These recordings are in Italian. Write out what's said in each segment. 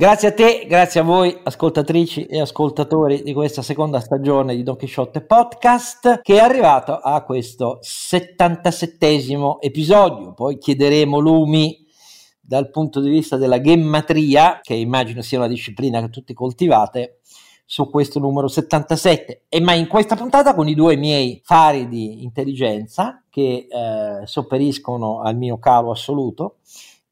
Grazie a te, grazie a voi ascoltatrici e ascoltatori di questa seconda stagione di Don Quixote Podcast che è arrivato a questo 77 episodio. Poi chiederemo lumi dal punto di vista della gemmatria, che immagino sia una disciplina che tutti coltivate, su questo numero 77. E ma in questa puntata con i due miei fari di intelligenza che eh, sopperiscono al mio calo assoluto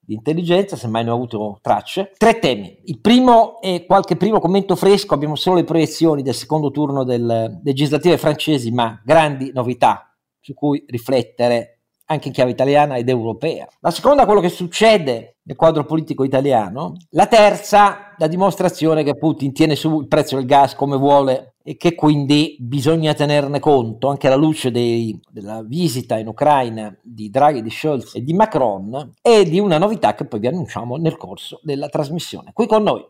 di intelligenza, semmai ne ho avuto tracce. Tre temi. Il primo è qualche primo commento fresco, abbiamo solo le proiezioni del secondo turno del legislative francesi, ma grandi novità su cui riflettere anche in chiave italiana ed europea. La seconda, quello che succede nel quadro politico italiano. La terza, la dimostrazione che Putin tiene su il prezzo del gas come vuole e che quindi bisogna tenerne conto anche alla luce dei, della visita in Ucraina di Draghi, di Scholz e di Macron e di una novità che poi vi annunciamo nel corso della trasmissione. Qui con noi.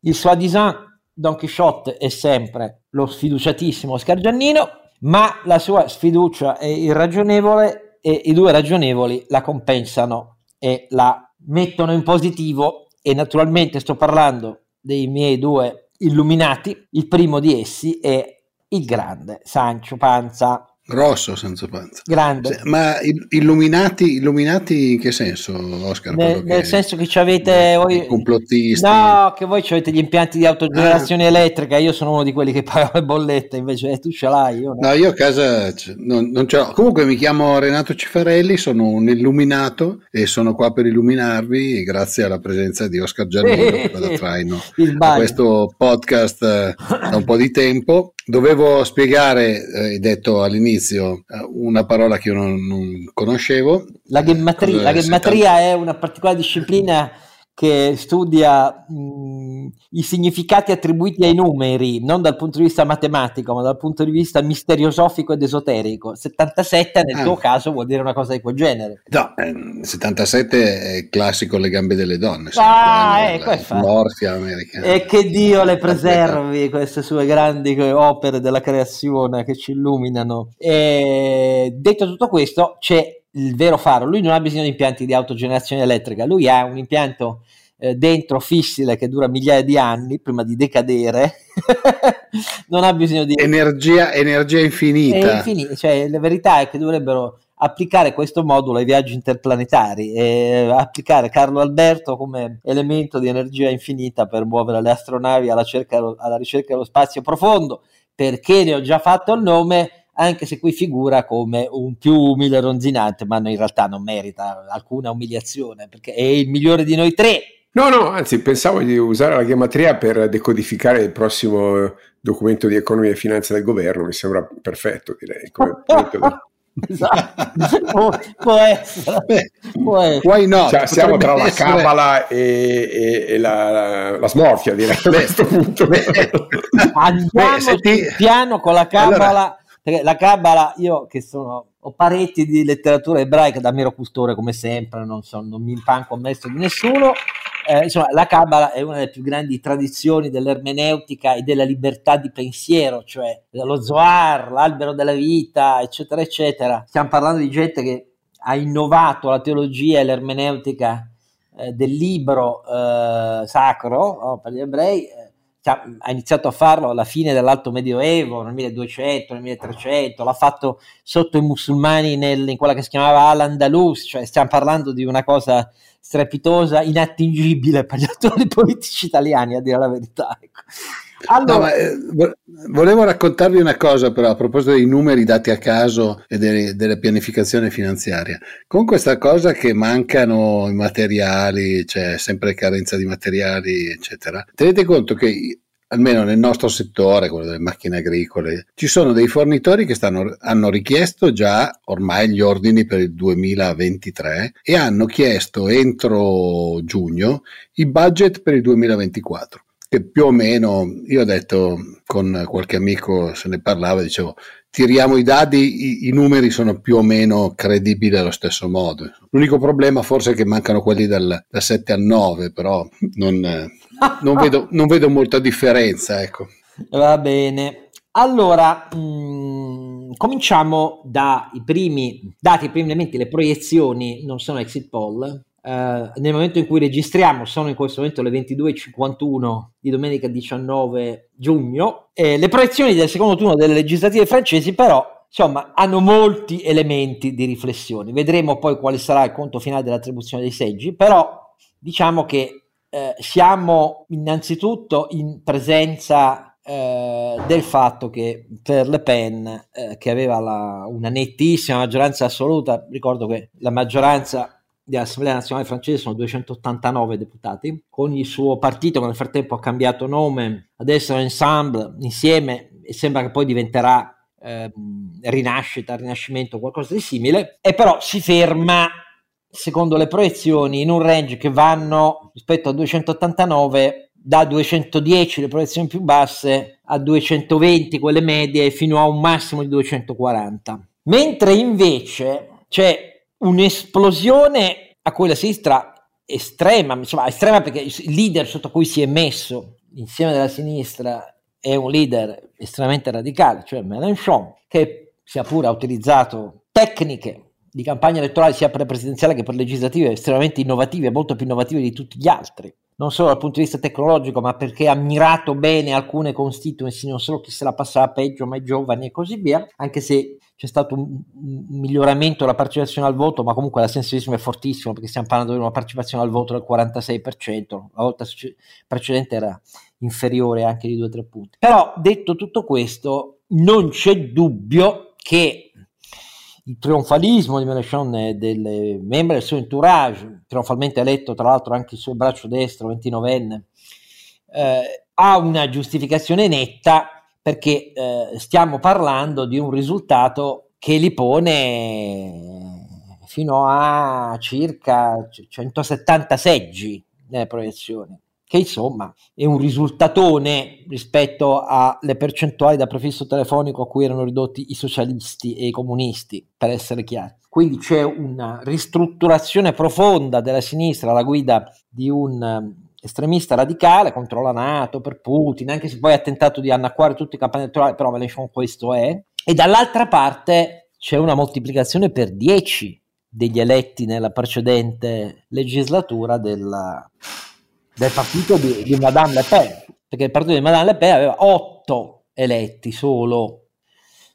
Il soi-disant Don Quixote è sempre lo sfiduciatissimo Oscar Giannino, ma la sua sfiducia è irragionevole e i due ragionevoli la compensano e la mettono in positivo. E naturalmente sto parlando dei miei due illuminati, il primo di essi è il grande Sancho Panza Grosso senza panza. Grande. Ma illuminati, illuminati in che senso, Oscar? Nel, nel senso che ci avete... Voi, complottisti. No, che voi avete gli impianti di autogenerazione ah. elettrica, io sono uno di quelli che paga le bollette, invece tu ce l'hai. Io no. no, io a casa non, non ce l'ho. Comunque mi chiamo Renato Cifarelli, sono un illuminato e sono qua per illuminarvi grazie alla presenza di Oscar Giannino che da traino a questo podcast eh, da un po' di tempo. Dovevo spiegare, eh, hai detto all'inizio, eh, una parola che io non, non conoscevo. La gemmatria, la gemmatria è una particolare disciplina che studia mh, i significati attribuiti ai numeri, non dal punto di vista matematico, ma dal punto di vista misteriosofico ed esoterico. 77 nel ah. tuo caso vuol dire una cosa di quel genere. No, eh, 77 è classico le gambe delle donne. Ah, ecco, è morfia americana. E che Dio le preservi queste sue grandi opere della creazione che ci illuminano. E detto tutto questo, c'è il vero faro. Lui non ha bisogno di impianti di autogenerazione elettrica, lui ha un impianto eh, dentro fissile che dura migliaia di anni prima di decadere. non ha bisogno di energia, energia infinita. infinita. Cioè, la verità è che dovrebbero applicare questo modulo ai viaggi interplanetari e applicare Carlo Alberto come elemento di energia infinita per muovere le astronavi alla, cerca, alla ricerca dello spazio profondo perché ne ho già fatto il nome anche se qui figura come un più umile ronzinante, ma in realtà non merita alcuna umiliazione, perché è il migliore di noi tre. No, no, anzi pensavo di usare la gematria per decodificare il prossimo documento di economia e finanza del governo, mi sembra perfetto direi. Come esatto. può, può, essere, può essere. Why not? Cioè, siamo tra la cabala e, e, e la, la, la, smorfia direi a questo punto andiamo Beh, piano con la cabala allora, perché la Kabbalah, io che sono, ho parecchi di letteratura ebraica da mero custore come sempre, non, so, non mi impanco ammesso di nessuno, eh, insomma, la Kabbalah è una delle più grandi tradizioni dell'ermeneutica e della libertà di pensiero, cioè lo Zohar, l'albero della vita, eccetera, eccetera. Stiamo parlando di gente che ha innovato la teologia e l'ermeneutica eh, del libro eh, sacro no, per gli ebrei eh, ha iniziato a farlo alla fine dell'Alto Medioevo, nel 1200, nel 1300, l'ha fatto sotto i musulmani nel, in quella che si chiamava Al-Andalus, cioè stiamo parlando di una cosa strepitosa, inattingibile per gli attori politici italiani, a dire la verità. Ecco. Allora, no, ma, eh, volevo raccontarvi una cosa però a proposito dei numeri dati a caso e delle, della pianificazione finanziaria. Con questa cosa che mancano i materiali, c'è sempre carenza di materiali, eccetera, tenete conto che almeno nel nostro settore, quello delle macchine agricole, ci sono dei fornitori che stanno, hanno richiesto già ormai gli ordini per il 2023 e hanno chiesto entro giugno i budget per il 2024 che più o meno, io ho detto con qualche amico, se ne parlava, dicevo, tiriamo i dadi, i, i, numeri sono più o meno credibili allo stesso modo. L'unico problema forse è che mancano quelli dal, da 7 a 9, però non, non, vedo, non vedo molta differenza. Ecco. Va bene. Allora, mh, mm, cominciamo dai primi dati, primi elementi, le proiezioni non sono exit poll. Uh, nel momento in cui registriamo, sono in questo momento le 22.51 di domenica 19 giugno. Eh, le proiezioni del secondo turno delle legislative francesi, però, insomma, hanno molti elementi di riflessione. Vedremo poi quale sarà il conto finale dell'attribuzione dei seggi, però diciamo che eh, siamo innanzitutto in presenza eh, del fatto che per Le Pen, eh, che aveva la, una nettissima maggioranza assoluta, ricordo che la maggioranza dell'Assemblea nazionale francese sono 289 deputati, con il suo partito che nel frattempo ha cambiato nome, adesso è Ensemble, insieme, e sembra che poi diventerà eh, rinascita, rinascimento, qualcosa di simile, e però si ferma secondo le proiezioni in un range che vanno rispetto a 289 da 210 le proiezioni più basse a 220 quelle medie fino a un massimo di 240. Mentre invece c'è un'esplosione a cui la sinistra estrema, insomma estrema perché il leader sotto cui si è messo insieme della sinistra è un leader estremamente radicale, cioè Mélenchon, che sia pure ha utilizzato tecniche di campagna elettorale sia per le presidenziali che per le legislative estremamente innovative, molto più innovative di tutti gli altri non solo dal punto di vista tecnologico, ma perché ha mirato bene alcune constituency, non solo chi se la passava peggio, ma i giovani e così via, anche se c'è stato un, miglioramento della partecipazione al voto, ma comunque l'astensionismo è fortissimo, perché stiamo parlando di una partecipazione al voto del 46%, la volta precedente era inferiore anche di 2-3 punti. Però detto tutto questo, non c'è dubbio che il trionfalismo di Mélenchon e delle membri del suo entourage, trionfalmente eletto tra l'altro anche il suo braccio destro, 29enne, eh, ha una giustificazione netta perché eh, stiamo parlando di un risultato che li pone fino a circa 170 seggi nelle proiezioni che insomma è un risultatone rispetto alle percentuali da prefisso telefonico a cui erano ridotti i socialisti e i comunisti, per essere chiari. Quindi c'è una ristrutturazione profonda della sinistra alla guida di un um, estremista radicale contro la Nato, per Putin, anche se poi ha tentato di annacquare tutti i campagni elettorali, però Mélenchon questo è. E dall'altra parte c'è una moltiplicazione per 10 degli eletti nella precedente legislatura della, del partito di, di Madame Le Pen, perché il partito di Madame Le Pen aveva otto eletti solo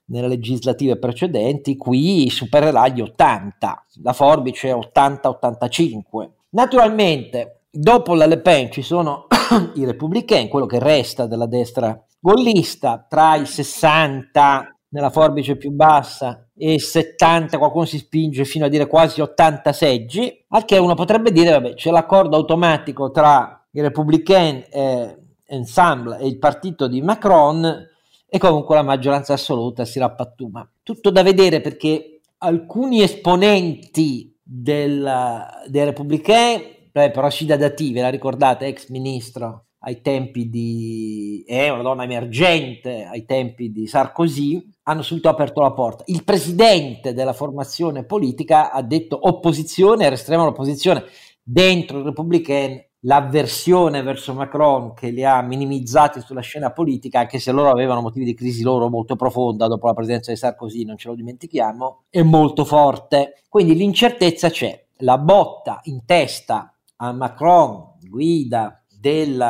nelle legislative precedenti, qui supererà gli 80, la forbice è 80-85. Naturalmente, dopo la Le Pen ci sono i repubblicani, quello che resta della destra gollista, tra i 60 nella forbice più bassa e 70, qualcuno si spinge fino a dire quasi 80 seggi, al che uno potrebbe dire, vabbè, c'è l'accordo automatico tra i Républicains eh, Ensemble e il partito di Macron e comunque la maggioranza assoluta si rappattuma. Tutto da vedere perché alcuni esponenti del, dei Républicains, per Rashida Dati, ve la ricordate, ex ministro ai tempi di... è una donna emergente ai tempi di Sarkozy, hanno subito aperto la porta. Il presidente della formazione politica ha detto opposizione, resteremo all'opposizione dentro il Republican l'avversione verso Macron che li ha minimizzati sulla scena politica, anche se loro avevano motivi di crisi loro molto profonda dopo la presidenza di Sarkozy, non ce lo dimentichiamo, è molto forte. Quindi l'incertezza c'è. La botta in testa a Macron, guida del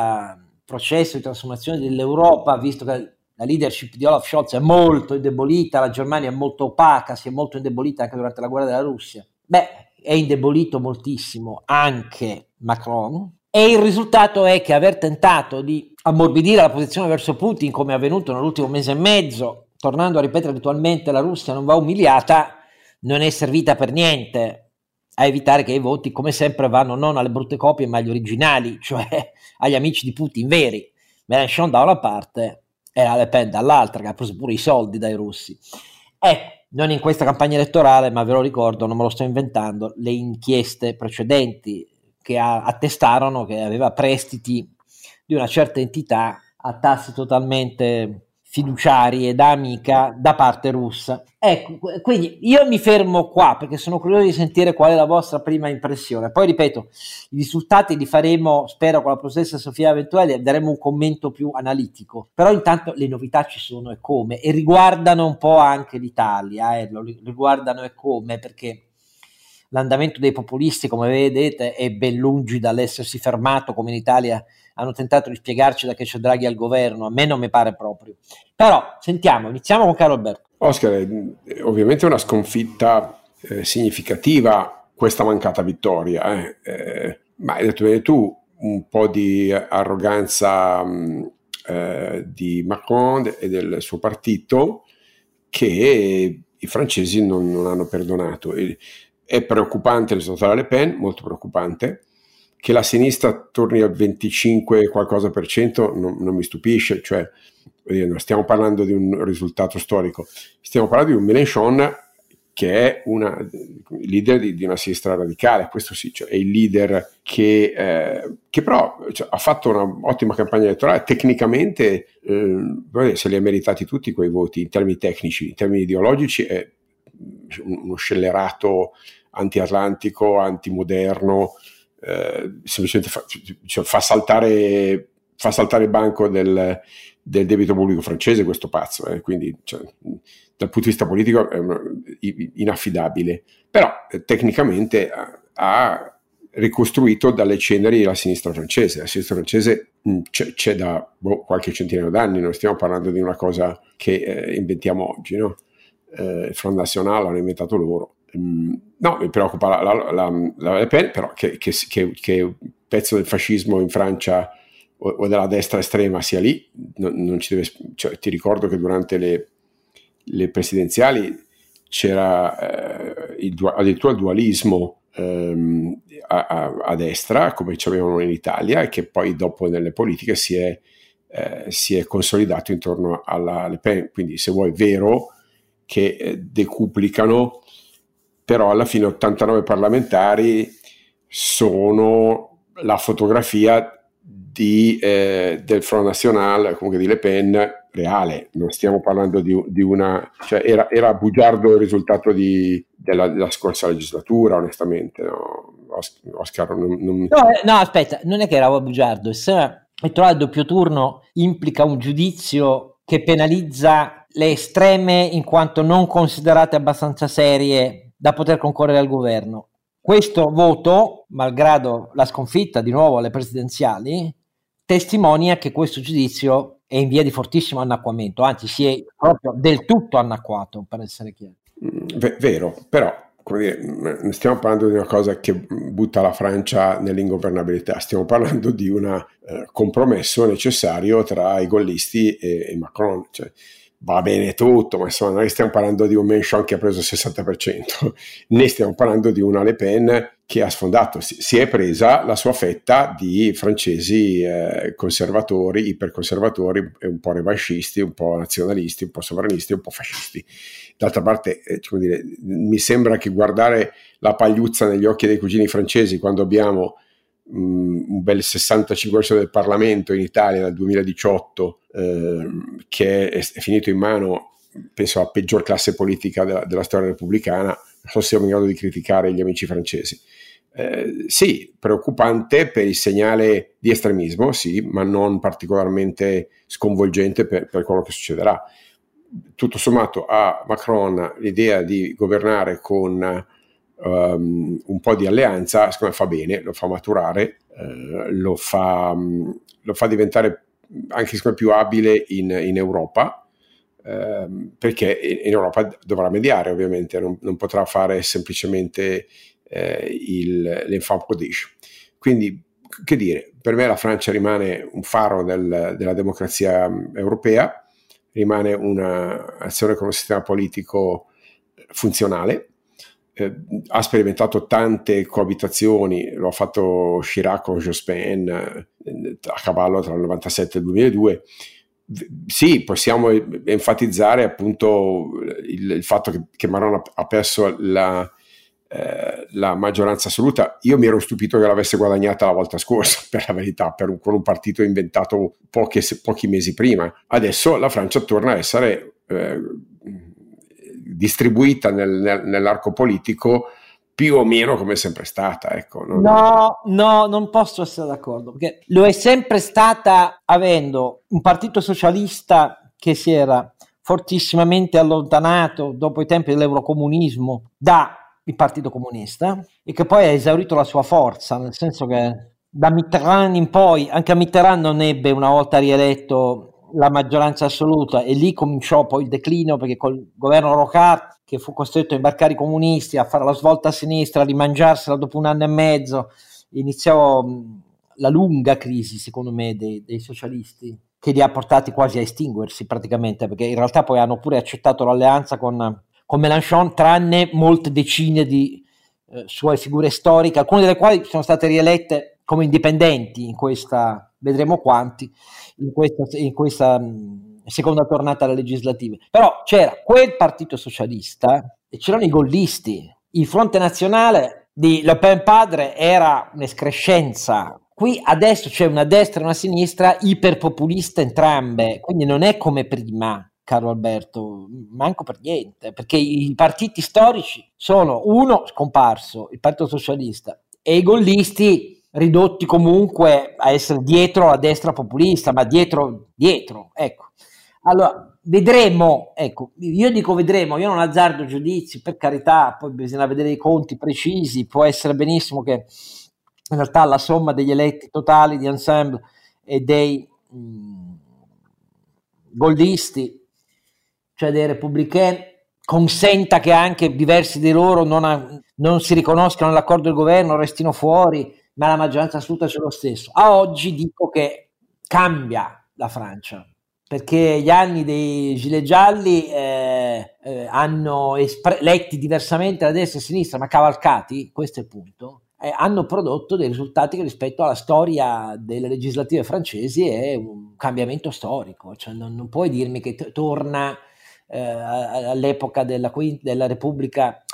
processo di trasformazione dell'Europa, visto che la leadership di Olaf Scholz è molto indebolita, la Germania è molto opaca, si è molto indebolita anche durante la guerra della Russia. Beh, è indebolito moltissimo anche Macron e il risultato è che aver tentato di ammorbidire la posizione verso Putin come è avvenuto nell'ultimo mese e mezzo, tornando a ripetere abitualmente la Russia non va umiliata, non è servita per niente a evitare che i voti come sempre vanno non alle brutte copie ma agli originali, cioè agli amici di Putin veri. Mélenchon da una parte e la Le Pen dall'altra, che ha preso pure i soldi dai russi. Ecco, non in questa campagna elettorale, ma ve lo ricordo, non me lo sto inventando, le inchieste precedenti che attestarono che aveva prestiti di una certa entità a tassi totalmente fiduciarie da amica da parte russa. Ecco, quindi io mi fermo qua perché sono curioso di sentire qual è la vostra prima impressione. Poi ripeto, i risultati li faremo, spero, con la professoressa Sofia Ventuelli daremo un commento più analitico. Però intanto le novità ci sono e come e riguardano un po' anche l'Italia, eh, riguardano e come perché l'andamento dei populisti, come vedete, è ben lungi dall'essersi fermato come in Italia hanno tentato di spiegarci da che c'è Draghi al governo, a me non mi pare proprio. Però sentiamo, iniziamo con Carlo Alberto. Oscar, è ovviamente una sconfitta eh, significativa questa mancata vittoria, eh. Eh, ma hai detto bene tu, un po' di arroganza mh, mm, eh, di Macron e del suo partito che i francesi non, non hanno perdonato. E, è preoccupante il risultato della Le Pen, molto preoccupante. Che la sinistra torni al 25 qualcosa per cento non, non mi stupisce, cioè non stiamo parlando di un risultato storico, stiamo parlando di un Mélenchon che è una, leader di, di, una sinistra radicale, questo sì, cioè è il leader che, eh, che però cioè, ha fatto un'ottima campagna elettorale, tecnicamente eh, se li ha meritati tutti quei voti in termini tecnici, in termini ideologici è uno scellerato anti-atlantico, antimoderno, eh, semplicemente fa, cioè, fa, saltare, fa, saltare, il banco del, del, debito pubblico francese questo pazzo, eh, quindi cioè, dal punto di vista politico è inaffidabile, però eh, tecnicamente ha, ha, ricostruito dalle ceneri la sinistra francese. La sinistra francese mh, mm, c'è, c'è, da boh, qualche centinaio d'anni, non stiamo parlando di una cosa che eh, inventiamo oggi, no? Eh, il Front National l'hanno inventato loro. Mm, no, mi preoccupa la, la, la, Le Pen, però che, che, che, che, un pezzo del fascismo in Francia o, o della destra estrema sia lì, non, non ci deve, cioè, ti ricordo che durante le, le presidenziali c'era eh, il, addirittura il dualismo ehm, a, a, a, destra, come ci avevano in Italia, e che poi dopo nelle politiche si è, eh, si è consolidato intorno alla Le Pen. Quindi se vuoi vero che eh, decuplicano però alla fine 89 parlamentari sono la fotografia di, eh, del Front National, comunque di Le Pen, reale. Non stiamo parlando di, di una... Cioè era, era, bugiardo il risultato di, della, della, scorsa legislatura, onestamente. No? Oscar, non, non... No, eh, no, aspetta, non è che era bugiardo. Se trovare il doppio turno implica un giudizio che penalizza le estreme in quanto non considerate abbastanza serie da poter concorrere al governo. Questo voto, malgrado la sconfitta di nuovo alle presidenziali, testimonia che questo giudizio è in via di fortissimo annacquamento, anzi si è proprio del tutto annacquato, per essere chiaro. Mm, v- vero, però dire, non stiamo parlando di una cosa che butta la Francia nell'ingovernabilità, stiamo parlando di un eh, compromesso necessario tra i gollisti e, e Macron. Cioè, va bene tutto, ma insomma non stiamo parlando di un Mention che ha preso il 60%, né stiamo parlando di una Le Pen che ha sfondato, si è presa la sua fetta di francesi eh, conservatori, iperconservatori, un po' revanscisti, un po' nazionalisti, un po' sovranisti, un po' fascisti. D'altra parte, eh, dire, mi sembra che guardare la pagliuzza negli occhi dei cugini francesi quando abbiamo un bel 65% del Parlamento in Italia dal 2018 eh, che è, è, finito in mano, penso, alla peggior classe politica della, della storia repubblicana, non so se siamo in grado di criticare gli amici francesi. Eh, sì, preoccupante per il segnale di estremismo, sì, ma non particolarmente sconvolgente per, per quello che succederà. Tutto sommato a Macron l'idea di governare con um, un po' di alleanza, secondo me fa bene, lo fa maturare, uh, lo, fa, um, lo, fa, diventare anche me, più abile in, in Europa, uh, perché in Europa dovrà mediare ovviamente, non, non potrà fare semplicemente uh, il, l'enfant prodige. Quindi, che dire, per me la Francia rimane un faro del, della democrazia europea, rimane un'azione con un sistema politico funzionale, eh, ha sperimentato tante coabitazioni, lo ha fatto Chirac con Jospin eh, a cavallo tra il 97 e il 2002. Sì, possiamo enfatizzare appunto il, il fatto che, che Marron ha, perso la, eh, la maggioranza assoluta. Io mi ero stupito che l'avesse guadagnata la volta scorsa, per la verità, per un, con un partito inventato poche, pochi mesi prima. Adesso la Francia torna a essere eh, distribuita nel, nel, nell'arco politico più o meno come è sempre stata. Ecco, non... No, no, non posso essere d'accordo, perché lo è sempre stata avendo un partito socialista che si era fortissimamente allontanato dopo i tempi dell'eurocomunismo dal Partito Comunista e che poi ha esaurito la sua forza, nel senso che da Mitterrand in poi, anche a Mitterrand non ebbe una volta rieletto la maggioranza assoluta e lì cominciò poi il declino perché col governo Rocard che fu costretto a imbarcare i comunisti a fare la svolta a sinistra, a rimangiarsela dopo un anno e mezzo, iniziò la lunga crisi secondo me dei, dei socialisti che li ha portati quasi a estinguersi praticamente perché in realtà poi hanno pure accettato l'alleanza con, con Mélenchon tranne molte decine di eh, sue figure storiche, alcune delle quali sono state rielette come indipendenti in questa, vedremo quanti, in questa, in questa mh, seconda tornata alle legislative. Però c'era quel partito socialista e c'erano i gollisti. Il fronte nazionale di Le Pen padre era un'escrescenza. Qui adesso c'è una destra e una sinistra iperpopulista entrambe, quindi non è come prima. Carlo Alberto, manco per niente, perché i partiti storici sono uno scomparso, il Partito Socialista, e i gollisti ridotti comunque a essere dietro la destra populista, ma dietro, dietro, ecco. Allora, vedremo, ecco, io dico vedremo, io non azzardo giudizi, per carità, poi bisogna vedere i conti precisi, può essere benissimo che in realtà la somma degli eletti totali di ensemble e dei mh, mm, goldisti, cioè dei repubblicani, consenta che anche diversi di loro non, ha, non si riconoscano nell'accordo del governo, restino fuori, ma la maggioranza assoluta c'è lo stesso. A oggi dico che cambia la Francia, perché gli anni dei gilet gialli eh, eh, hanno espre- letti diversamente da destra e sinistra, ma cavalcati, questo è il punto, eh, hanno prodotto dei risultati che rispetto alla storia delle legislative francesi è un cambiamento storico, cioè non, non puoi dirmi che t- torna eh, all'epoca della, della Repubblica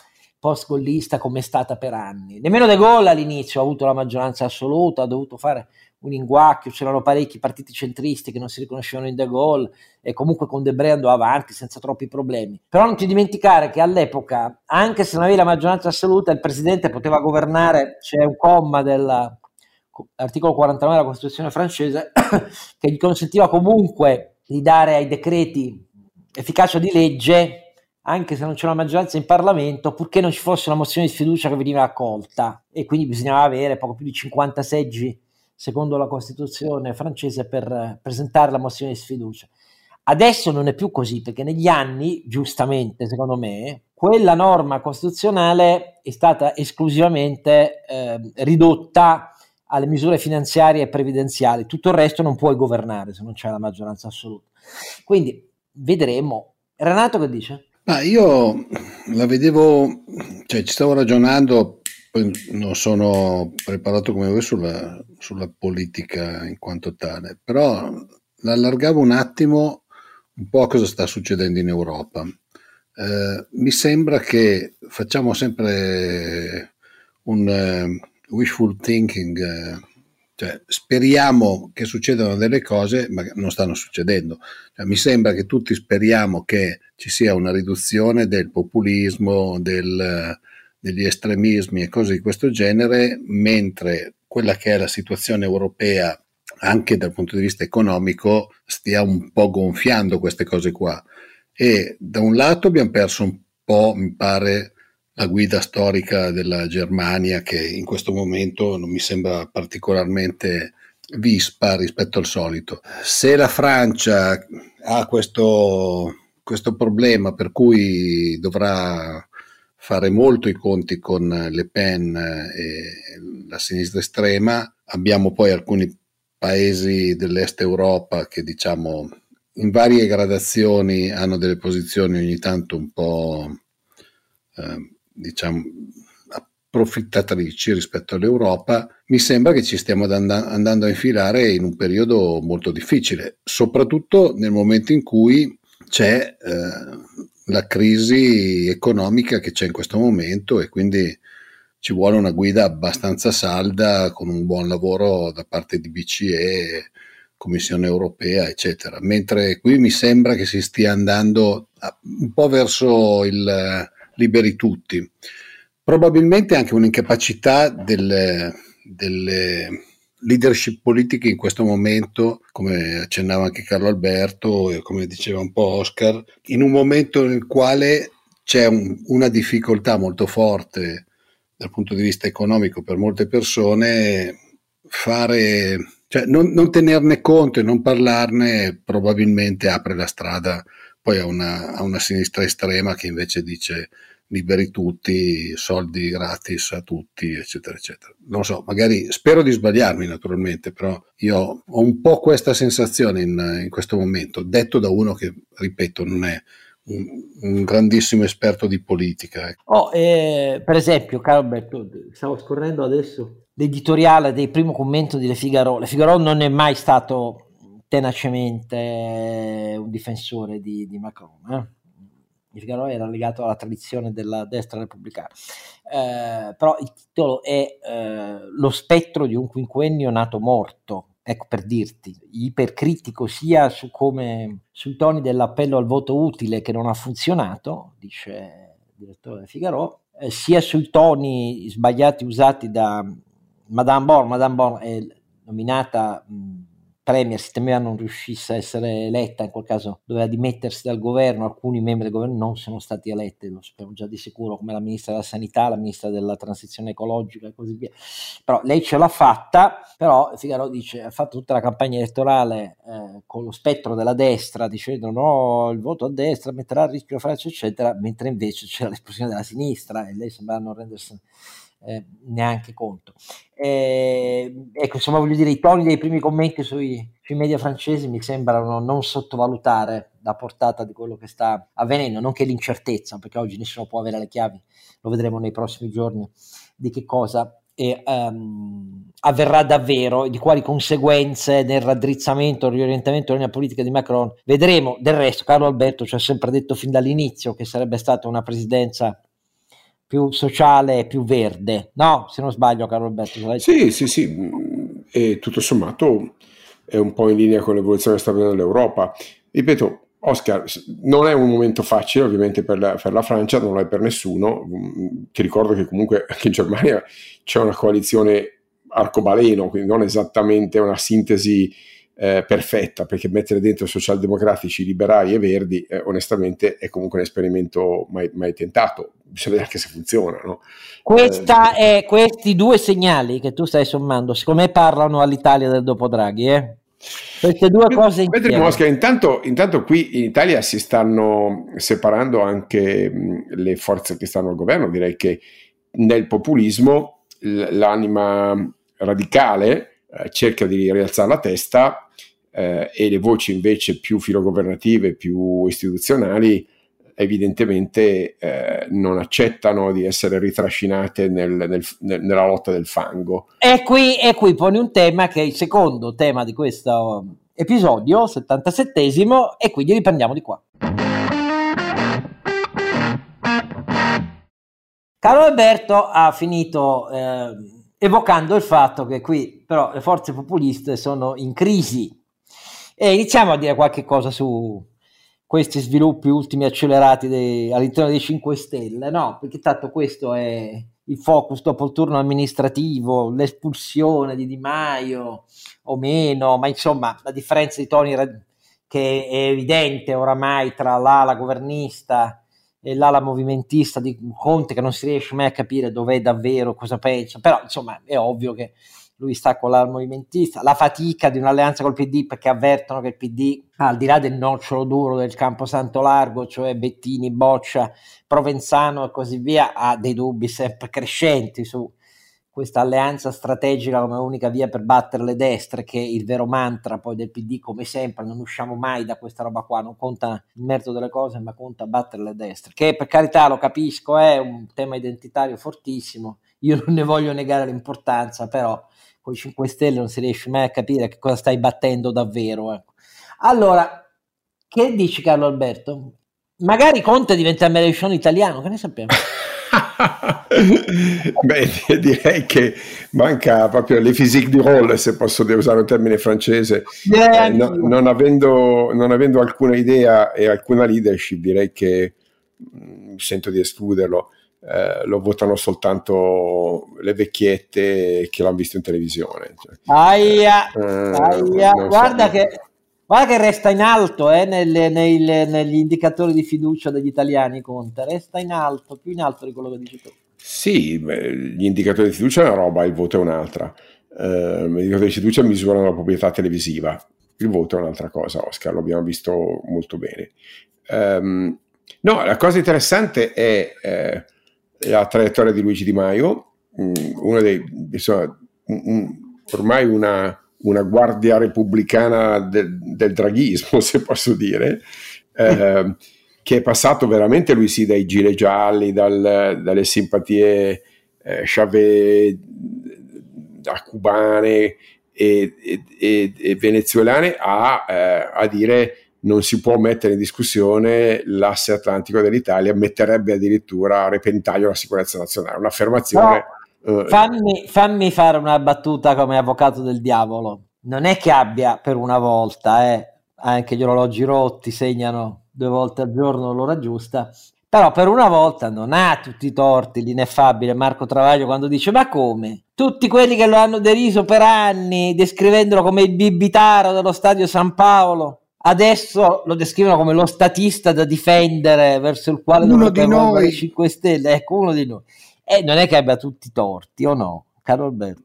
post-gollista come è stata per anni. Nemmeno De Gaulle all'inizio ha avuto la maggioranza assoluta, ha dovuto fare un inguacchio, c'erano parecchi partiti centristi che non si riconoscevano in De Gaulle e comunque con Debré andò avanti senza troppi problemi. Però non ti dimenticare che all'epoca, anche se non avevi la maggioranza assoluta, il presidente poteva governare, c'è un comma dell'articolo 49 della Costituzione francese che gli consentiva comunque di dare ai decreti efficacia di legge anche se non c'è una maggioranza in Parlamento, purché non ci fosse una mozione di sfiducia che veniva accolta e quindi bisognava avere poco più di 50 seggi secondo la Costituzione francese per presentare la mozione di sfiducia. Adesso non è più così perché negli anni, giustamente secondo me, quella norma costituzionale è stata esclusivamente eh, ridotta alle misure finanziarie e previdenziali, tutto il resto non puoi governare se non c'è la maggioranza assoluta. Quindi vedremo. Renato che dice? Ma io la vedevo, cioè ci stavo ragionando, non sono preparato come voi sulla, sulla politica in quanto tale, però l'allargavo un attimo un po' a cosa sta succedendo in Europa. Eh, mi sembra che facciamo sempre un uh, wishful thinking. Uh, cioè, speriamo che succedano delle cose, ma non stanno succedendo. Cioè, mi sembra che tutti speriamo che ci sia una riduzione del populismo, del, degli estremismi e cose di questo genere, mentre quella che è la situazione europea anche dal punto di vista economico stia un po' gonfiando queste cose qua. E da un lato abbiamo perso un po', mi pare, la guida storica della Germania che in questo momento non mi sembra particolarmente vispa rispetto al solito. Se la Francia ha questo, questo problema per cui dovrà fare molto i conti con Le Pen e la sinistra estrema, abbiamo poi alcuni paesi dell'est Europa che diciamo in varie gradazioni hanno delle posizioni ogni tanto un po' eh, diciamo, approfittatrici rispetto all'Europa, mi sembra che ci stiamo andando a infilare in un periodo molto difficile, soprattutto nel momento in cui c'è eh, la crisi economica che c'è in questo momento e quindi ci vuole una guida abbastanza salda con un buon lavoro da parte di BCE, Commissione europea, eccetera. Mentre qui mi sembra che si stia andando un po' verso il liberi tutti. Probabilmente anche un'incapacità delle, delle leadership politiche in questo momento, come accennava anche Carlo Alberto e come diceva un po' Oscar, in un momento nel quale c'è un, una difficoltà molto forte dal punto di vista economico per molte persone, fare, cioè non, non tenerne conto e non parlarne probabilmente apre la strada poi a una, a una sinistra estrema che invece dice liberi tutti, soldi gratis a tutti, eccetera, eccetera. Non so, magari spero di sbagliarmi naturalmente, però io ho un po' questa sensazione in, in questo momento, detto da uno che, ripeto, non è un, un grandissimo esperto di politica. Ecco. Oh, eh, per esempio, caro Alberto, stavo scorrendo adesso l'editoriale del primo commento di Le Figaro. Le Figaro non è mai stato tenacemente un difensore di, di Macron. Eh? il Figaro era legato alla tradizione della destra repubblicana. Eh, però il titolo è eh, Lo spettro di un quinquennio nato morto. Ecco per dirti, ipercritico sia su come, sui toni dell'appello al voto utile che non ha funzionato, dice il direttore Figaro, eh, sia sui toni sbagliati usati da Madame Born. Madame Born è nominata mh, Premier si temeva non riuscisse a essere eletta, in quel caso doveva dimettersi dal governo, alcuni membri del governo non sono stati eletti, lo sappiamo già di sicuro, come la ministra della sanità, la ministra della transizione ecologica e così via. Però lei ce l'ha fatta, però Figaro dice, ha fatto tutta la campagna elettorale eh, con lo spettro della destra, dicendo no, il voto a destra metterà a rischio Francia, eccetera, mentre invece c'era l'esplosione della sinistra e lei sembrava non rendersi eh, neanche conto. Eh, ecco, insomma, voglio dire, i toni dei primi commenti sui, sui media francesi mi sembrano non sottovalutare la portata di quello che sta avvenendo, nonché l'incertezza, perché oggi nessuno può avere le chiavi, lo vedremo nei prossimi giorni, di che cosa e, um, avverrà davvero e di quali conseguenze nel raddrizzamento, riorientamento della politica di Macron vedremo. Del resto, Carlo Alberto ci ha sempre detto fin dall'inizio che sarebbe stata una presidenza più sociale più verde, no? Se non sbaglio, Carlo Alberto. Sì, sì, sì, e tutto sommato è un po' in linea con l'evoluzione che sta avvenendo l'Europa. Ripeto, Oscar, non è un momento facile ovviamente per la, per la, Francia, non lo è per nessuno. Ti ricordo che comunque anche in Germania c'è una coalizione arcobaleno, quindi non esattamente una sintesi eh, perfetta, perché mettere dentro socialdemocratici, liberali e verdi, eh, onestamente, è comunque un esperimento mai, mai tentato. Bisogna vedere anche se funziona. No? Questa eh, è, questi due segnali che tu stai sommando, secondo me parlano all'Italia del dopo Draghi. Eh? Queste due cose Vedremo, Oscar, intanto, intanto, qui in Italia si stanno separando anche mh, le forze che stanno al governo. Direi che nel populismo l'anima radicale eh, cerca di rialzare la testa eh, e le voci invece più filogovernative, più istituzionali, evidentemente eh, non accettano di essere ritrascinate nel, nel, nel, nella lotta del fango. E qui, e qui pone un tema che è il secondo tema di questo episodio, 77esimo, e quindi riprendiamo di qua. Carlo Alberto ha finito eh, evocando il fatto che qui però le forze populiste sono in crisi. E iniziamo a dire qualche cosa su questi sviluppi ultimi accelerati dei, all'interno dei 5 Stelle, no? Perché tanto questo è il focus dopo il turno amministrativo, l'espulsione di Di Maio o meno, ma insomma la differenza di toni che è evidente oramai tra l'ala governista l'ala movimentista di Conte che non si riesce mai a capire dov'è davvero, cosa pensa, però insomma è ovvio che lui sta con l'ala movimentista, la fatica di un'alleanza col PD perché avvertono che il PD, al di là del nocciolo duro del campo santo largo, cioè Bettini, Boccia, Provenzano e così via, ha dei dubbi sempre crescenti su questa alleanza strategica come unica via per battere le destre, che è il vero mantra poi del PD, come sempre, non usciamo mai da questa roba qua, non conta il merito delle cose, ma conta battere le destre, che per carità lo capisco, è un tema identitario fortissimo, io non ne voglio negare l'importanza, però con i 5 Stelle non si riesce mai a capire che cosa stai battendo davvero. Ecco. Allora, che dici Carlo Alberto? Magari Conte diventa Melechon italiano, che ne sappiamo? Beh, direi che manca proprio le physique di role, se posso usare un termine francese. Eh, no, non, avendo, non, avendo, alcuna idea e alcuna leadership, direi che mh, mm, sento di escluderlo. Eh, lo votano soltanto le vecchiette che l'hanno visto in televisione. Cioè, aia, eh, aia. guarda so. che Guarda che resta in alto eh, nelle, nelle, negli indicatori di fiducia degli italiani Conte, resta in alto, più in alto di quello che dici tu. Sì, beh, gli indicatori di fiducia è una roba, il voto è un'altra. Uh, gli indicatori di fiducia misurano la proprietà televisiva, il voto è un'altra cosa, Oscar, lo abbiamo visto molto bene. Um, no, la cosa interessante è eh, la traiettoria di Luigi Di Maio, um, uno dei, insomma, un, ormai una una guardia repubblicana del, del draghismo, se posso dire, eh, che è passato veramente lui sì dai gire gialli, dal, dalle simpatie eh, Chavez, da cubane e, e, e venezuelane a, eh, a, dire non si può mettere in discussione l'asse atlantico dell'Italia, metterebbe addirittura a repentaglio la sicurezza nazionale, un'affermazione... Uh, fammi, fammi, fare una battuta come avvocato del diavolo. Non è che abbia per una volta, eh, anche gli orologi rotti segnano due volte al giorno l'ora giusta, però per una volta non ha tutti i torti l'ineffabile Marco Travaglio quando dice ma come? Tutti quelli che lo hanno deriso per anni descrivendolo come il bibitaro dello stadio San Paolo adesso lo descrivono come lo statista da difendere verso il quale uno di noi 5 Stelle, ecco uno di noi. E non è che abbia tutti i torti, o no, caro Alberto?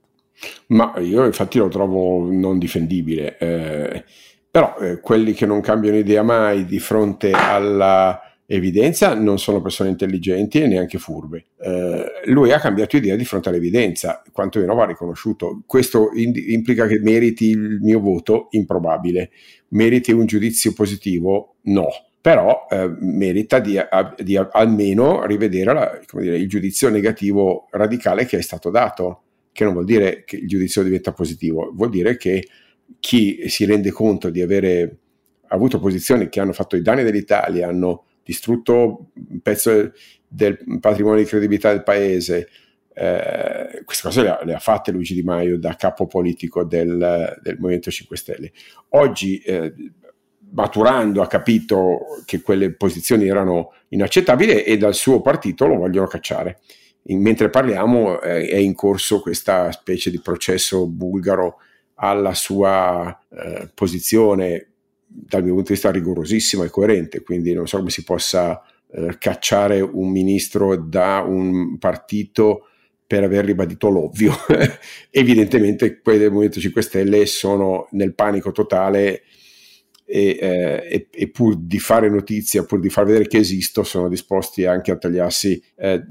Ma io infatti lo trovo non difendibile, eh, però eh, quelli che non cambiano idea mai di fronte alla evidenza non sono persone intelligenti e neanche furbe. Eh, lui ha cambiato idea di fronte all'evidenza, quantomeno va riconosciuto. Questo ind- implica che meriti il mio voto? Improbabile. Meriti un giudizio positivo? No però eh, merita di, di almeno rivedere la, dire, il giudizio negativo radicale che è stato dato, che non vuol dire che il giudizio diventa positivo, vuol dire che chi si rende conto di avere avuto posizioni che hanno fatto i danni dell'Italia, hanno distrutto un pezzo del patrimonio di credibilità del paese, eh, queste cose le ha, le ha, fatte Luigi Di Maio da capo politico del, del Movimento 5 Stelle. Oggi eh, maturando ha capito che quelle posizioni erano inaccettabili e dal suo partito lo vogliono cacciare. In, mentre parliamo eh, è in corso questa specie di processo bulgaro alla sua eh, posizione dal mio punto di vista rigorosissima e coerente, quindi non so come si possa eh, cacciare un ministro da un partito per aver ribadito l'ovvio. Evidentemente quelli del Movimento 5 Stelle sono nel panico totale e, eh, e, pur di fare notizia, pur di far vedere che esisto, sono disposti anche a tagliarsi eh,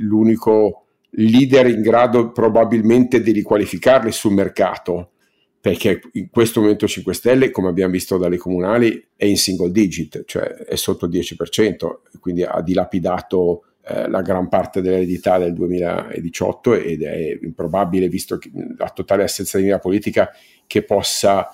l'unico leader in grado probabilmente di riqualificarli sul mercato, perché in questo momento 5 Stelle, come abbiamo visto dalle comunali, è in single digit, cioè è sotto il 10%, quindi ha dilapidato eh, la gran parte dell'eredità del 2018 ed è improbabile, visto la totale assenza di linea politica, che possa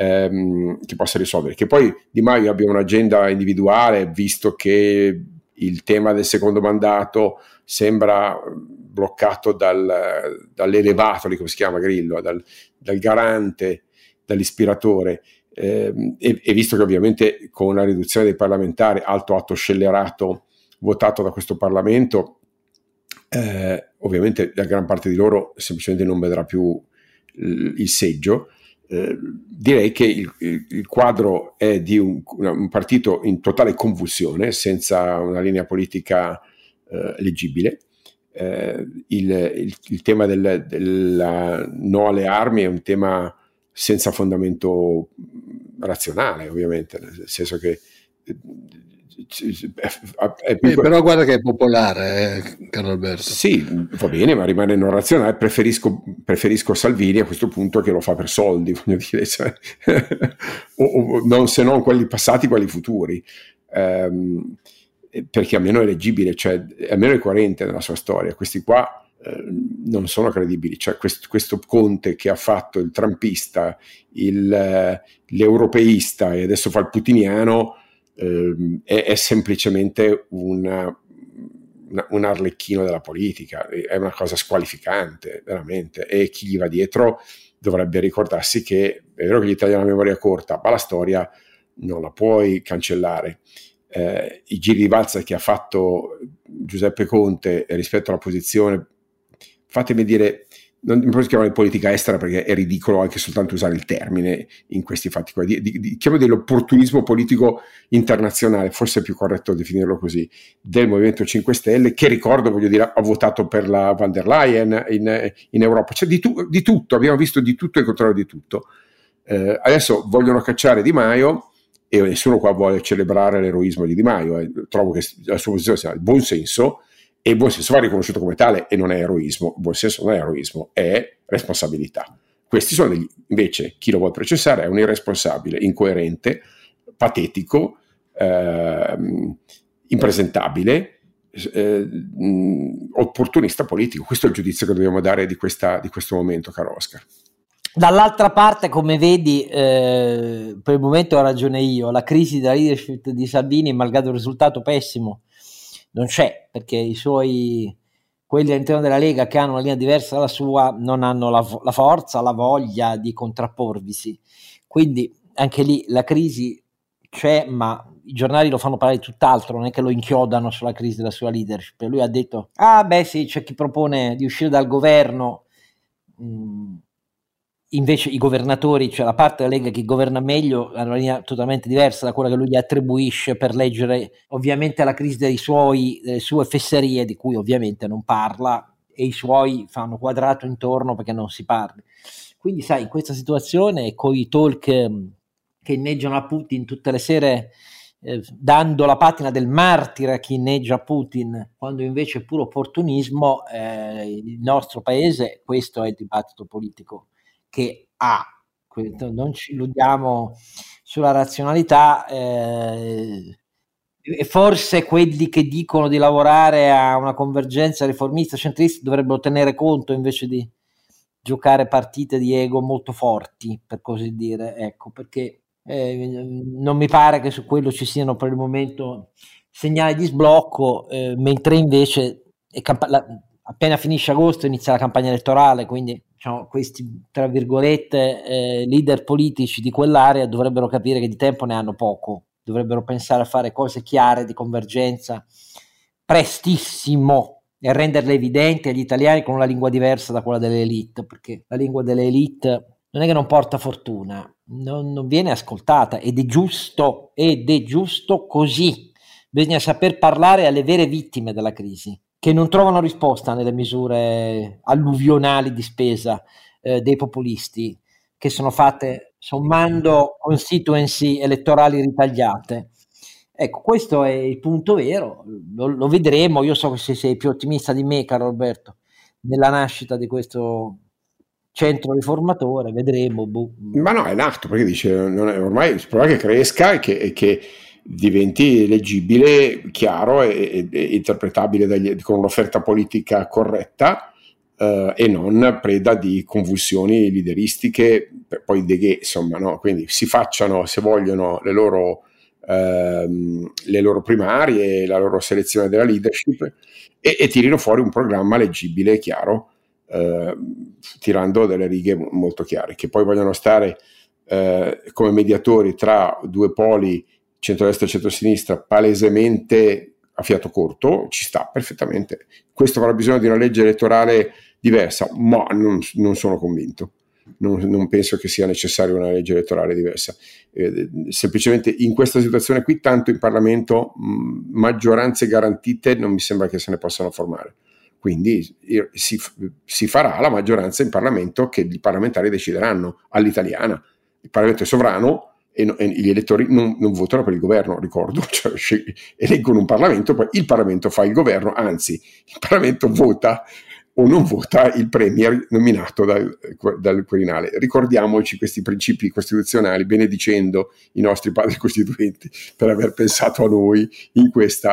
ehm, che possa risolvere. Che poi Di Maio abbia un'agenda individuale, visto che il tema del secondo mandato sembra bloccato dal, dall'elevato, come si chiama Grillo, dal, dal garante, dall'ispiratore. Eh, e, e, visto che ovviamente con la riduzione dei parlamentari, alto atto scellerato votato da questo Parlamento, eh, ovviamente la gran parte di loro semplicemente non vedrà più il, il seggio eh, direi che il, il, quadro è di un, un, partito in totale convulsione, senza una linea politica eh, leggibile. Eh, il, il, tema del, del no alle armi è un tema senza fondamento razionale, ovviamente, nel senso che è più... eh, però guarda che è popolare, eh, Carlo Alberto. Sì, va bene, ma rimane non razionale. Preferisco, preferisco, Salvini a questo punto che lo fa per soldi, voglio dire, cioè, o, o, non, se non quelli passati, quelli futuri. Um, perché almeno è leggibile, cioè almeno è coerente nella sua storia. Questi qua eh, non sono credibili. Cioè, questo, questo, Conte che ha fatto il trumpista, il, l'europeista e adesso fa il putiniano eh, è, è, semplicemente una, una, un arlecchino della politica, è una cosa squalificante, veramente, e chi gli va dietro dovrebbe ricordarsi che è vero che gli italiani hanno memoria corta, ma la storia non la puoi cancellare. Eh, I giri di valzer che ha fatto Giuseppe Conte rispetto alla posizione, fatemi dire, non posso chiamare politica estera perché è ridicolo anche soltanto usare il termine in questi fatti qua, di, di, di, chiamo dell'opportunismo politico internazionale, forse è più corretto definirlo così, del Movimento 5 Stelle, che ricordo, voglio dire, ha votato per la van der Leyen in, in Europa, cioè di, tu, di, tutto, abbiamo visto di tutto e il contrario di tutto. Eh, adesso vogliono cacciare Di Maio e nessuno qua vuole celebrare l'eroismo di Di Maio, eh, trovo che la sua posizione sia il buon senso, e il buon senso va riconosciuto come tale e non è eroismo. Buon senso non è eroismo, è responsabilità. Questi sono degli, invece, chi lo vuole processare è un irresponsabile, incoerente, patetico, ehm, impresentabile, eh, opportunista politico. Questo è il giudizio che dobbiamo dare di, questa, di questo momento, caro Oscar. Dall'altra parte, come vedi, eh, per il momento ho ragione io, la crisi della leadership di Salvini, malgrado il risultato pessimo non c'è perché i suoi quelli all'interno della Lega che hanno una linea diversa dalla sua non hanno la, la forza, la voglia di contrapporvisi. Quindi anche lì la crisi c'è, ma i giornali lo fanno parlare tutt'altro, non è che lo inchiodano sulla crisi della sua leadership. Lui ha detto: Ah, beh, sì, c'è chi propone di uscire dal governo. Mm, invece i governatori, cioè la parte della Lega che governa meglio, ha una linea totalmente diversa da quella che lui gli attribuisce per leggere ovviamente la crisi dei suoi, delle sue fesserie, di cui ovviamente non parla, e i suoi fanno quadrato intorno perché non si parla. Quindi, sai, in questa situazione, con i talk ehm, che inneggiano a Putin tutte le sere, eh, dando la patina del martire a chi inneggia Putin, quando invece è puro opportunismo, eh, il nostro paese, questo è il dibattito politico che ha. Non ci illudiamo sulla razionalità. Eh, e forse quelli che dicono di lavorare a una convergenza riformista centrista dovrebbero tenere conto invece di giocare partite di ego molto forti, per così dire, ecco, perché eh, non mi pare che su quello ci siano per il momento segnali di sblocco, eh, mentre invece camp- la, appena finisce agosto inizia la campagna elettorale, quindi diciamo, questi, tra virgolette, eh, leader politici di quell'area dovrebbero capire che di tempo ne hanno poco, dovrebbero pensare a fare cose chiare di convergenza prestissimo e renderle evidenti agli italiani con una lingua diversa da quella delle elite, perché la lingua delle elite non è che non porta fortuna, non, non viene ascoltata ed è giusto, ed è giusto così. Bisogna saper parlare alle vere vittime della crisi che non trovano risposta nelle misure alluvionali di spesa eh, dei populisti che sono fatte sommando constituency elettorali ritagliate. Ecco, questo è il punto vero, lo, lo vedremo, io so che se sei più ottimista di me, caro Roberto, nella nascita di questo centro riformatore, vedremo. Boh. Ma no, è nato, perché dice, non è, ormai è che cresca e che, e che diventi leggibile, chiaro e, e, e interpretabile dagli, con un'offerta politica corretta eh, e non preda di convulsioni lideristiche, poi deghe, insomma, no? quindi si facciano, se vogliono, le loro, ehm, le loro primarie, la loro selezione della leadership e, e tirino fuori un programma leggibile e chiaro, eh, tirando delle righe molto chiare, che poi vogliono stare eh, come mediatori tra due poli centrodestra e centrosinistra palesemente a fiato corto, ci sta perfettamente. Questo avrà bisogno di una legge elettorale diversa, ma non, non sono convinto. Non, non, penso che sia necessaria una legge elettorale diversa. Eh, semplicemente in questa situazione qui, tanto in Parlamento, mh, maggioranze garantite non mi sembra che se ne possano formare. Quindi si, si farà la maggioranza in Parlamento che i parlamentari decideranno all'italiana. Il Parlamento è sovrano, e, no, e gli elettori non, non, votano per il governo, ricordo, cioè eleggono un Parlamento, poi il Parlamento fa il governo, anzi il Parlamento vota o non vota il Premier nominato dal, dal Quirinale. Ricordiamoci questi principi costituzionali, benedicendo i nostri padri costituenti per aver pensato a noi in questo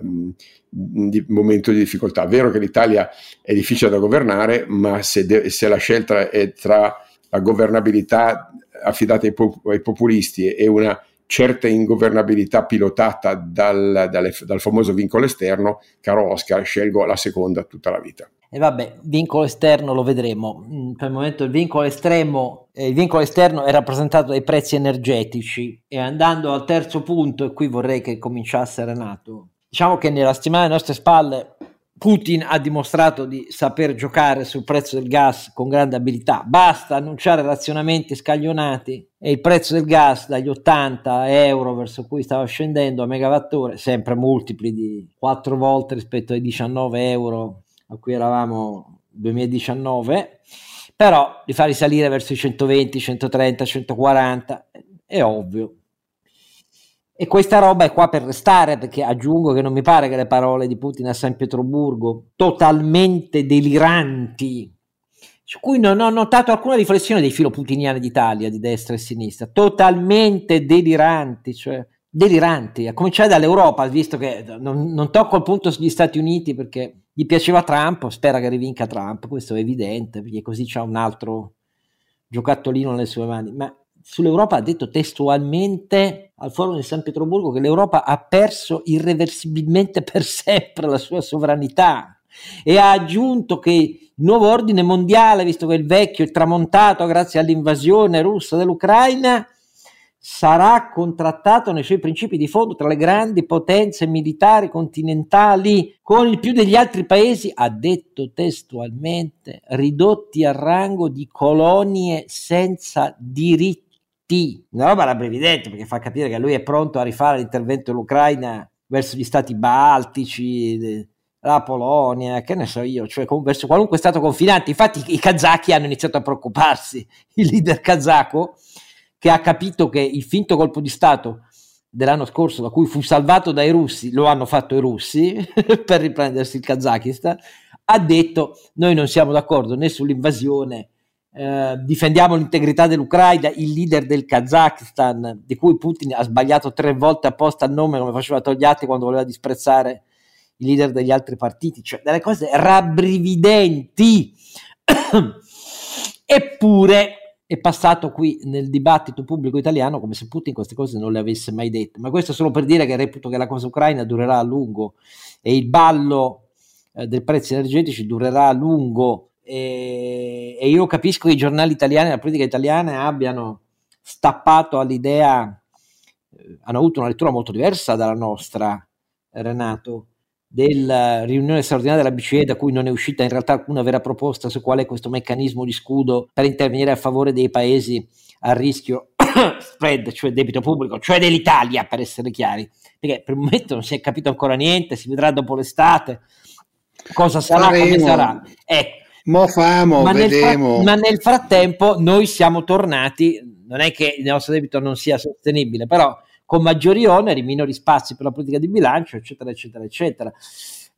um, ehm, momento di difficoltà. È vero che l'Italia è difficile da governare, ma se, de- se la scelta è tra la governabilità affidata ai, pop- ai populisti e una certa ingovernabilità pilotata dal, dalle, dal famoso vincolo esterno, caro Oscar, scelgo la seconda tutta la vita. E vabbè, vincolo esterno lo vedremo. Mm, per il momento il vincolo estremo, eh, il vincolo esterno è rappresentato dai prezzi energetici. E andando al terzo punto, e qui vorrei che cominciasse Renato, diciamo che nella settimana alle nostre spalle Putin ha dimostrato di saper giocare sul prezzo del gas con grande abilità. Basta annunciare razionamenti scaglionati e il prezzo del gas dagli 80 euro verso cui stava scendendo a megawattora, sempre multipli di 4 volte rispetto ai 19 euro a cui eravamo 2019, però li fa risalire verso i 120, 130, 140, è ovvio. E questa roba è qua per restare, perché aggiungo che non mi pare che le parole di Putin a San Pietroburgo, totalmente deliranti, su cui non ho notato alcuna riflessione dei filoputiniani d'Italia, di destra e sinistra, totalmente deliranti, cioè deliranti, a cominciare dall'Europa, visto che non, non tocco il punto sugli Stati Uniti perché gli piaceva Trump, spera che rivinca Trump, questo è evidente, perché così c'è un altro giocattolino nelle sue mani, ma sull'Europa ha detto testualmente al forum di San Pietroburgo che l'Europa ha perso irreversibilmente per sempre la sua sovranità e ha aggiunto che il nuovo ordine mondiale, visto che il vecchio è tramontato grazie all'invasione russa dell'Ucraina, sarà contrattato nei suoi principi di fondo tra le grandi potenze militari continentali con il più degli altri paesi, ha detto testualmente, ridotti al rango di colonie senza diritti T, una roba rabbrividente perché fa capire che lui è pronto a rifare l'intervento dell'Ucraina verso gli stati baltici, la Polonia, che ne so io, cioè verso qualunque stato confinante. Infatti i kazaki hanno iniziato a preoccuparsi, il leader kazako che ha capito che il finto colpo di Stato dell'anno scorso da cui fu salvato dai russi, lo hanno fatto i russi per riprendersi il Kazakistan, ha detto noi non siamo d'accordo né sull'invasione eh, difendiamo l'integrità dell'Ucraina, il leader del Kazakistan, di cui Putin ha sbagliato tre volte apposta il nome come faceva Togliatti quando voleva disprezzare i leader degli altri partiti, cioè delle cose rabbrividenti. Eppure è passato qui nel dibattito pubblico italiano come se Putin queste cose non le avesse mai dette. Ma questo solo per dire che reputo che la cosa ucraina durerà a lungo e il ballo eh, dei prezzi energetici durerà a lungo e, e, io capisco che i giornali italiani, la politica italiana abbiano stappato all'idea, eh, hanno avuto una lettura molto diversa dalla nostra, Renato, della riunione straordinaria della BCE da cui non è uscita in realtà alcuna vera proposta su qual è questo meccanismo di scudo per intervenire a favore dei paesi a rischio spread, cioè debito pubblico, cioè dell'Italia per essere chiari, perché per il momento non si è capito ancora niente, si vedrà dopo l'estate cosa sarà, Saremo. come sarà. Ecco, Mo famo, ma vediamo. Nel ma nel frattempo noi siamo tornati, non è che il nostro debito non sia sostenibile, però con maggiori oneri, minori spazi per la politica di bilancio, eccetera, eccetera, eccetera.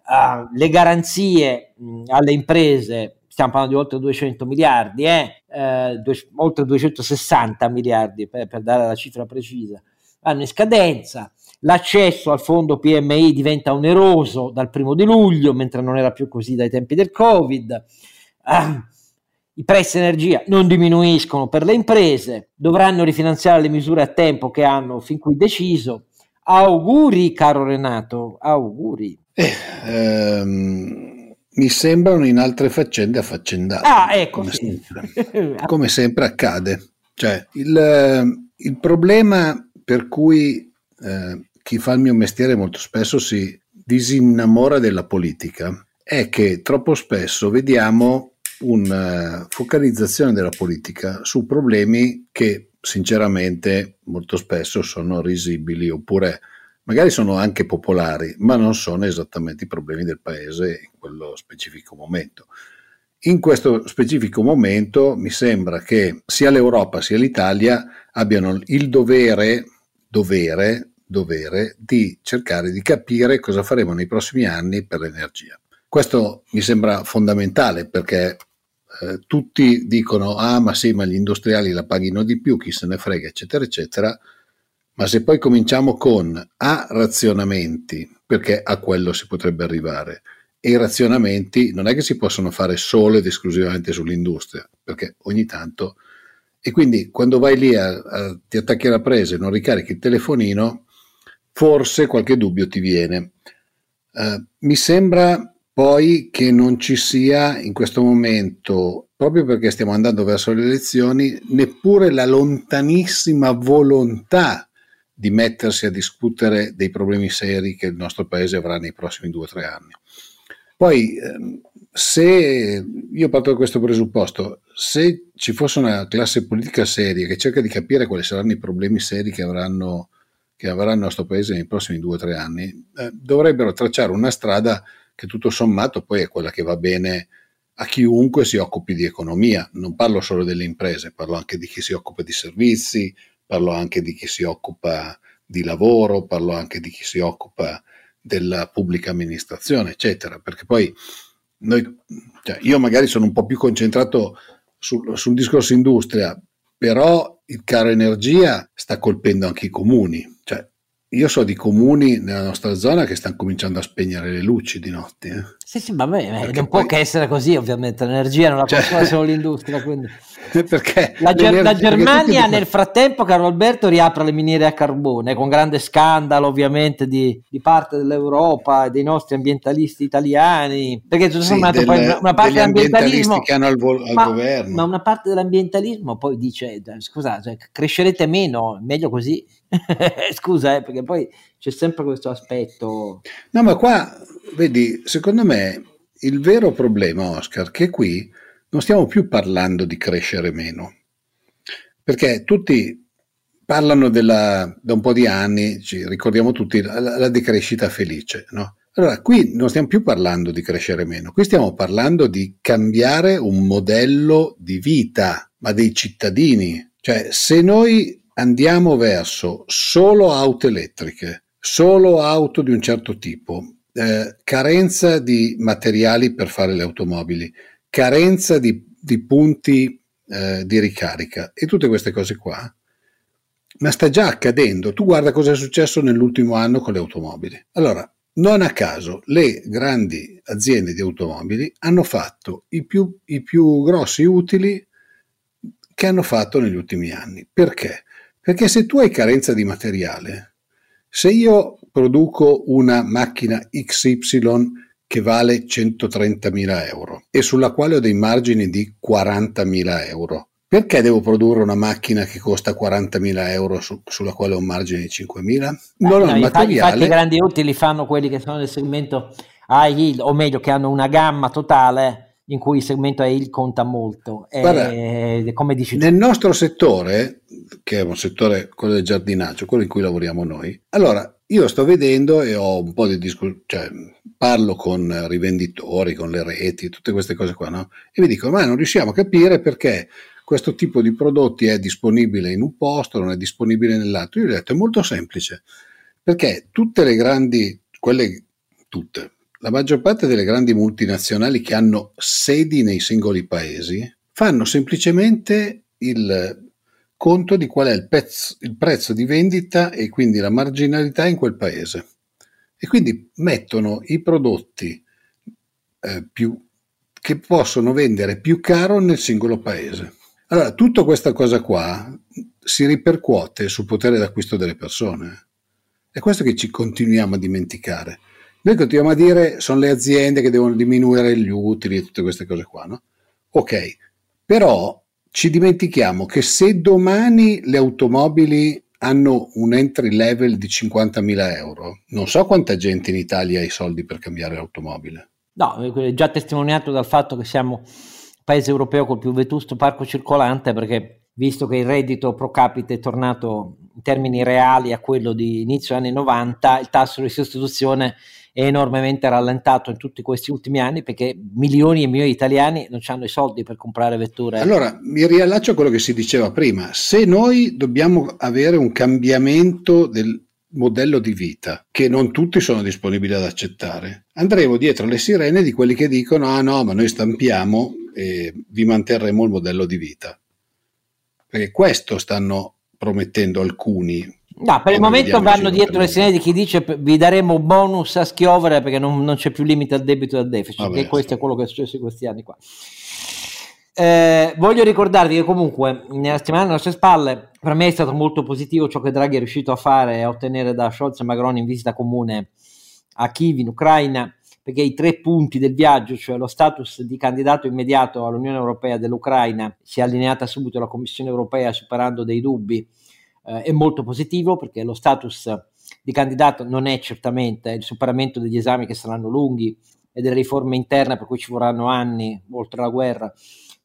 Uh, le garanzie mh, alle imprese, stiamo parlando di oltre 200 miliardi, eh, eh, due, oltre 260 miliardi per, per dare la cifra precisa, hanno in scadenza l'accesso al fondo PMI diventa oneroso dal primo di luglio, mentre non era più così dai tempi del Covid ah, i prezzi energia non diminuiscono per le imprese, dovranno rifinanziare le misure a tempo che hanno fin qui deciso. Auguri, caro Renato, auguri. Eh, ehm, mi sembrano in altre faccende affaccendate. Ah, ecco. Come, sì. sempre, come sempre accade. Cioè, il, il, problema per cui eh, chi fa il mio mestiere molto spesso si disinnamora della politica è che troppo spesso vediamo una focalizzazione della politica su problemi che sinceramente molto spesso sono risibili oppure magari sono anche popolari, ma non sono esattamente i problemi del paese in quello specifico momento. In questo specifico momento mi sembra che sia l'Europa sia l'Italia abbiano il dovere, dovere, dovere di cercare di capire cosa faremo nei prossimi anni per l'energia. Questo mi sembra fondamentale perché eh, tutti dicono ah ma sì ma gli industriali la paghino di più, chi se ne frega eccetera eccetera, ma se poi cominciamo con A razionamenti, perché a quello si potrebbe arrivare, e i razionamenti non è che si possono fare solo ed esclusivamente sull'industria, perché ogni tanto E quindi quando vai lì a, a, ti attacchi alla presa e non ricarichi il telefonino, forse qualche dubbio ti viene. Uh, mi sembra poi che non ci sia in questo momento, proprio perché stiamo andando verso le elezioni, neppure la lontanissima volontà di mettersi a discutere dei problemi seri che il nostro paese avrà nei prossimi due o tre anni. Poi, ehm, se io parto da questo presupposto, se ci fosse una classe politica seria che cerca di capire quali saranno i problemi seri che avranno che avrà il nostro paese nei prossimi due o tre anni, eh, dovrebbero tracciare una strada che tutto sommato poi è quella che va bene a chiunque si occupi di economia. Non parlo solo delle imprese, parlo anche di chi si occupa di servizi, parlo anche di chi si occupa di lavoro, parlo anche di chi si occupa della pubblica amministrazione, eccetera. Perché poi noi, cioè io magari sono un po' più concentrato sul, sul discorso industria, però il caro energia sta colpendo anche i comuni. Cioè, io so di comuni nella nostra zona che stanno cominciando a spegnere le luci di notte. Eh. Sì, sì, vabbè, non poi... può che essere così, ovviamente. L'energia non la cioè... controlla solo l'industria. Quindi... perché la, Ger- la Germania nel frattempo, caro Alberto, riapre le miniere a carbone con grande scandalo, ovviamente, di, di parte dell'Europa e dei nostri ambientalisti italiani. Perché tutto sommato, sì, poi una parte dell'ambientalismo che hanno al, vo- al ma, governo. Ma una parte dell'ambientalismo poi dice: scusa, cioè, crescerete meno, meglio così. Scusa, eh, perché poi c'è sempre questo aspetto. No, ma qua, vedi, secondo me il vero problema, Oscar, che qui non stiamo più parlando di crescere meno, perché tutti parlano della, da un po' di anni, ci ricordiamo tutti la, la decrescita felice, no? Allora, qui non stiamo più parlando di crescere meno, qui stiamo parlando di cambiare un modello di vita, ma dei cittadini. Cioè, se noi andiamo verso solo auto elettriche, solo auto di un certo tipo, eh, carenza di materiali per fare le automobili, carenza di, di punti eh, di ricarica e tutte queste cose qua, ma sta già accadendo. Tu guarda cosa è successo nell'ultimo anno con le automobili. Allora, non a caso le grandi aziende di automobili hanno fatto i più, i più grossi utili che hanno fatto negli ultimi anni. Perché? Perché se tu hai carenza di materiale, se io produco una macchina XY che vale 130.000 euro e sulla quale ho dei margini di 40.000 euro, perché devo produrre una macchina che costa 40.000 euro su, sulla quale ho un margine di 5.000? Non ho no, il materiale. Infatti, i grandi utili fanno quelli che sono nel segmento high yield, o meglio che hanno una gamma totale in cui il segmento AIL conta molto. Guarda, e, come dici nel tu. nostro settore, che è un settore, quello del giardinaggio, quello in cui lavoriamo noi, allora io sto vedendo e ho un po' di discussione, cioè parlo con rivenditori, con le reti, tutte queste cose qua, no? E mi dicono, ma non riusciamo a capire perché questo tipo di prodotti è disponibile in un posto, non è disponibile nell'altro. Io gli ho detto, è molto semplice, perché tutte le grandi, quelle tutte, la maggior parte delle grandi multinazionali che hanno sedi nei singoli paesi fanno semplicemente il conto di qual è il, pezzo, il prezzo di vendita e quindi la marginalità in quel paese. E quindi mettono i prodotti eh, più, che possono vendere più caro nel singolo paese. Allora, tutta questa cosa qua si ripercuote sul potere d'acquisto delle persone. È questo che ci continuiamo a dimenticare. Noi continuiamo a dire sono le aziende che devono diminuire gli utili e tutte queste cose qua, no? Ok, però ci dimentichiamo che se domani le automobili hanno un entry level di 50.000 euro, non so quanta gente in Italia ha i soldi per cambiare l'automobile. No, è già testimoniato dal fatto che siamo paese europeo col più vetusto parco circolante perché visto che il reddito pro capite è tornato in termini reali a quello di inizio anni 90, il tasso di sostituzione è enormemente rallentato in tutti questi ultimi anni perché milioni e milioni di italiani non hanno i soldi per comprare vetture. Allora, mi riallaccio a quello che si diceva prima. Se noi dobbiamo avere un cambiamento del modello di vita che non tutti sono disponibili ad accettare, andremo dietro le sirene di quelli che dicono ah no, ma noi stampiamo e vi manterremo il modello di vita. Perché questo stanno promettendo alcuni. No, per il momento vanno dietro le sirene di chi dice vi daremo bonus a schiovere perché non, non c'è più limite al debito e al deficit, Vabbè, e questo è quello che è successo in questi anni qua. Eh, voglio ricordarvi che comunque nella settimana alle nostre spalle per me è stato molto positivo ciò che Draghi è riuscito a fare e a ottenere da Scholz e Macron in visita comune a Kiev in Ucraina perché i tre punti del viaggio, cioè lo status di candidato immediato all'Unione Europea dell'Ucraina, si è allineata subito la Commissione Europea superando dei dubbi, eh, è molto positivo perché lo status di candidato non è certamente il superamento degli esami che saranno lunghi e delle riforme interne per cui ci vorranno anni, oltre la guerra,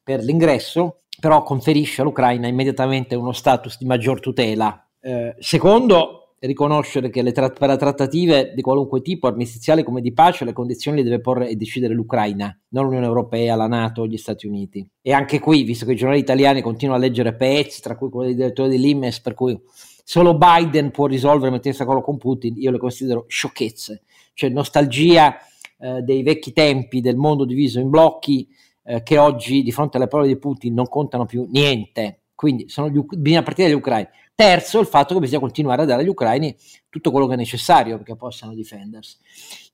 per l'ingresso, però conferisce all'Ucraina immediatamente uno status di maggior tutela. Eh, secondo, riconoscere che tra- per le trattative di qualunque tipo, armistiziali come di pace, le condizioni le deve porre e decidere l'Ucraina, non l'Unione Europea, la Nato gli Stati Uniti. E anche qui, visto che i giornali italiani continuano a leggere pezzi, tra cui quello del direttore dell'Imes, per cui solo Biden può risolvere mettersi a con Putin, io le considero sciocchezze, cioè nostalgia eh, dei vecchi tempi del mondo diviso in blocchi eh, che oggi di fronte alle parole di Putin non contano più niente. Quindi sono gli, bisogna partire dagli ucraini. Terzo, il fatto che bisogna continuare a dare agli ucraini tutto quello che è necessario perché possano difendersi.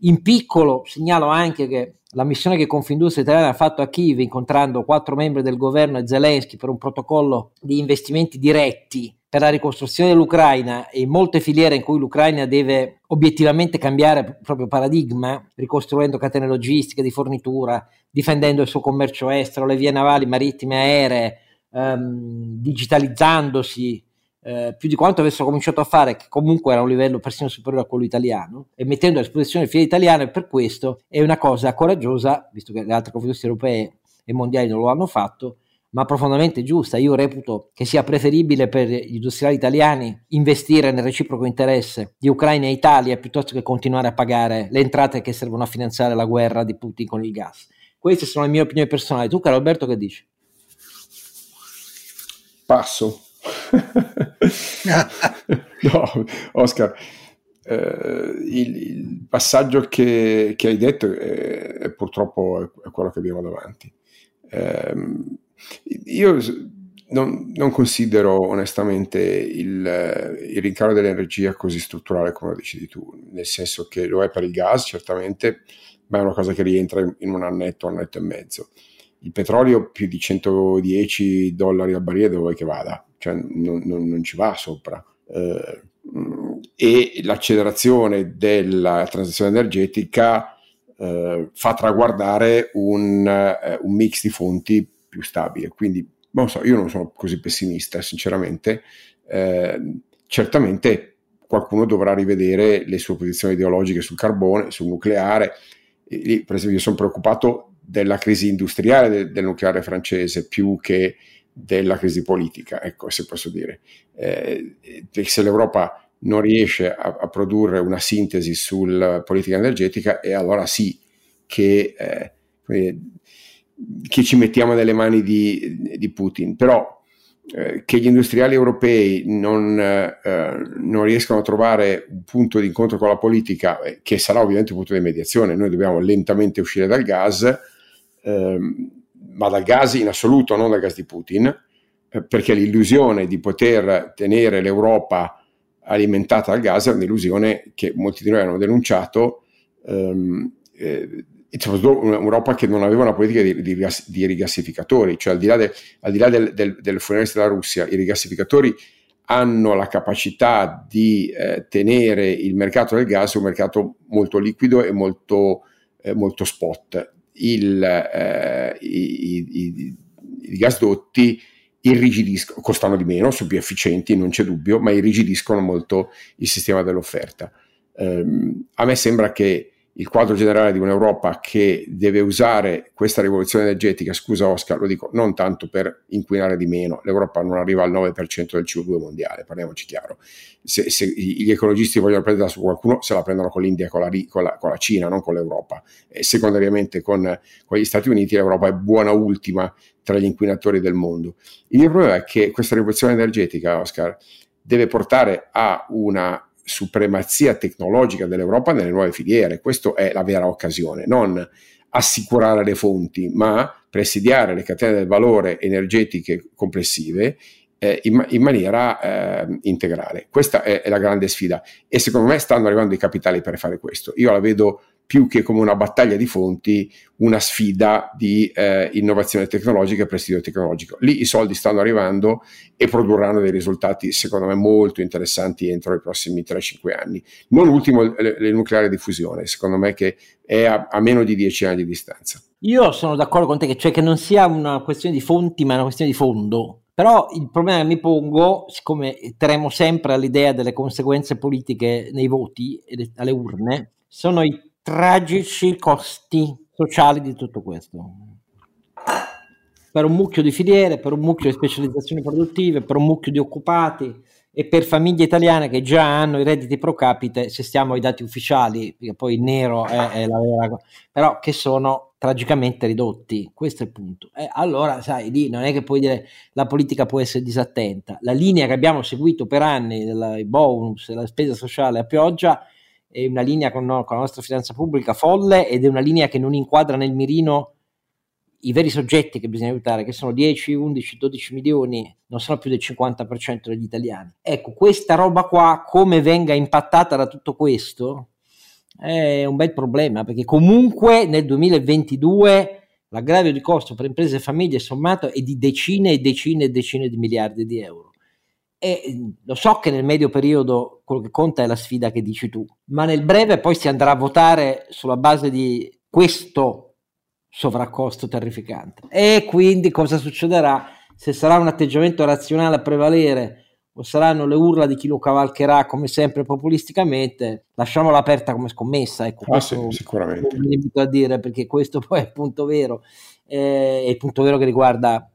In piccolo segnalo anche che la missione che Confindustria Italiana ha fatto a Kiev incontrando quattro membri del governo e Zelensky per un protocollo di investimenti diretti per la ricostruzione dell'Ucraina e in molte filiere in cui l'Ucraina deve obiettivamente cambiare il proprio paradigma, ricostruendo catene logistiche di fornitura, difendendo il suo commercio estero, le vie navali, marittime, aeree, ehm, digitalizzandosi, eh, più di quanto avessero cominciato a fare, che comunque era un livello persino superiore a quello italiano, e mettendo a disposizione le file italiane, per questo è una cosa coraggiosa, visto che le altre confederazioni europee e mondiali non lo hanno fatto, ma profondamente giusta. Io reputo che sia preferibile per gli industriali italiani investire nel reciproco interesse di Ucraina e Italia piuttosto che continuare a pagare le entrate che servono a finanziare la guerra di Putin con il gas. Queste sono le mie opinioni personali. Tu, caro Alberto, che dici? Passo. no, Oscar, eh, il, il, passaggio che, che hai detto è, è, purtroppo è quello che abbiamo davanti. Eh, io non, non, considero onestamente il, il, rincaro dell'energia così strutturale come lo decidi tu, nel senso che lo è per il gas certamente, ma è una cosa che rientra in un annetto, un annetto e mezzo. Il petrolio più di 110 dollari al barile dove vuoi che vada? Cioè non, non, non ci va sopra. Eh, e l'accelerazione della transizione energetica eh, fa traguardare un, eh, un, mix di fonti più stabile. Quindi, non so, io non sono così pessimista, sinceramente. Eh, certamente qualcuno dovrà rivedere le sue posizioni ideologiche sul carbone, sul nucleare. E lì, per esempio, io sono preoccupato della crisi industriale del, del nucleare francese più che della crisi politica, ecco se posso dire. Eh, se l'Europa non riesce a, a, produrre una sintesi sulla politica energetica, e allora sì che, eh, che ci mettiamo nelle mani di, di Putin. Però eh, che gli industriali europei non, eh, non, riescano a trovare un punto di incontro con la politica, eh, che sarà ovviamente un punto di mediazione, noi dobbiamo lentamente uscire dal gas. Ehm, ma dal gas in assoluto, non dal gas di Putin, eh, perché l'illusione di poter tenere l'Europa alimentata dal gas è un'illusione che molti di noi hanno denunciato, ehm, eh, un'Europa che non aveva una politica di, di, di rigassificatori, cioè al di là, de, al di là del, del, del della Russia, i rigassificatori hanno la capacità di eh, tenere il mercato del gas un mercato molto liquido e molto, eh, molto spot il, eh, i, i, i, gasdotti irrigidiscono, costano di meno, sono più efficienti, non c'è dubbio, ma irrigidiscono molto il sistema dell'offerta. Um, a me sembra che il quadro generale di un'Europa che deve usare questa rivoluzione energetica, scusa Oscar, lo dico non tanto per inquinare di meno, l'Europa non arriva al 9% del CO2 mondiale, parliamoci chiaro. Se, se gli ecologisti vogliono prenderla su qualcuno, se la prendono con l'India, con la, con la, con la Cina, non con l'Europa. E secondariamente con, con gli Stati Uniti l'Europa è buona ultima tra gli inquinatori del mondo. Il mio problema è che questa rivoluzione energetica, Oscar, deve portare a una supremazia tecnologica dell'Europa nelle nuove filiere. Questa è la vera occasione, non assicurare le fonti, ma presidiare le catene del valore energetiche complessive eh, in, in, maniera eh, integrale. Questa è, è, la grande sfida e secondo me stanno arrivando i capitali per fare questo. Io la vedo più che come una battaglia di fonti, una sfida di eh, innovazione tecnologica e presidio tecnologico. Lì i soldi stanno arrivando e produrranno dei risultati, secondo me, molto interessanti entro i prossimi 3-5 anni. Non ultimo il nucleare di fusione, secondo me che è a, a meno di 10 anni di distanza. Io sono d'accordo con te, che, cioè che non sia una questione di fonti, ma una questione di fondo. Però il problema che mi pongo, siccome terremo sempre all'idea delle conseguenze politiche nei voti e alle urne, sono i tragici costi sociali di tutto questo. Per un mucchio di filiere, per un mucchio di specializzazioni produttive, per un mucchio di occupati e per famiglie italiane che già hanno i redditi pro capite, se stiamo ai dati ufficiali, perché poi il nero è, è la vera però che sono tragicamente ridotti, questo è il punto. Eh, allora, sai, lì non è che puoi dire la politica può essere disattenta. La linea che abbiamo seguito per anni, i bonus, la spesa sociale a pioggia, è una linea con, no, con, la nostra finanza pubblica folle ed è una linea che non inquadra nel mirino i veri soggetti che bisogna aiutare, che sono 10, 11, 12 milioni, non sono più del 50% degli italiani. Ecco, questa roba qua, come venga impattata da tutto questo, è un bel problema perché comunque nel 2022 l'aggravio di costo per imprese e famiglie sommato è di decine e decine e decine di miliardi di euro. E lo so che nel medio periodo quello che conta è la sfida che dici tu, ma nel breve poi si andrà a votare sulla base di questo sovraccosto terrificante. E quindi cosa succederà? Se sarà un atteggiamento razionale a prevalere o saranno le urla di chi lo cavalcherà come sempre populisticamente, lasciamola aperta come scommessa. Ecco, ah, sì, sicuramente. Mi a dire perché questo poi è il punto vero, eh, è il punto vero che riguarda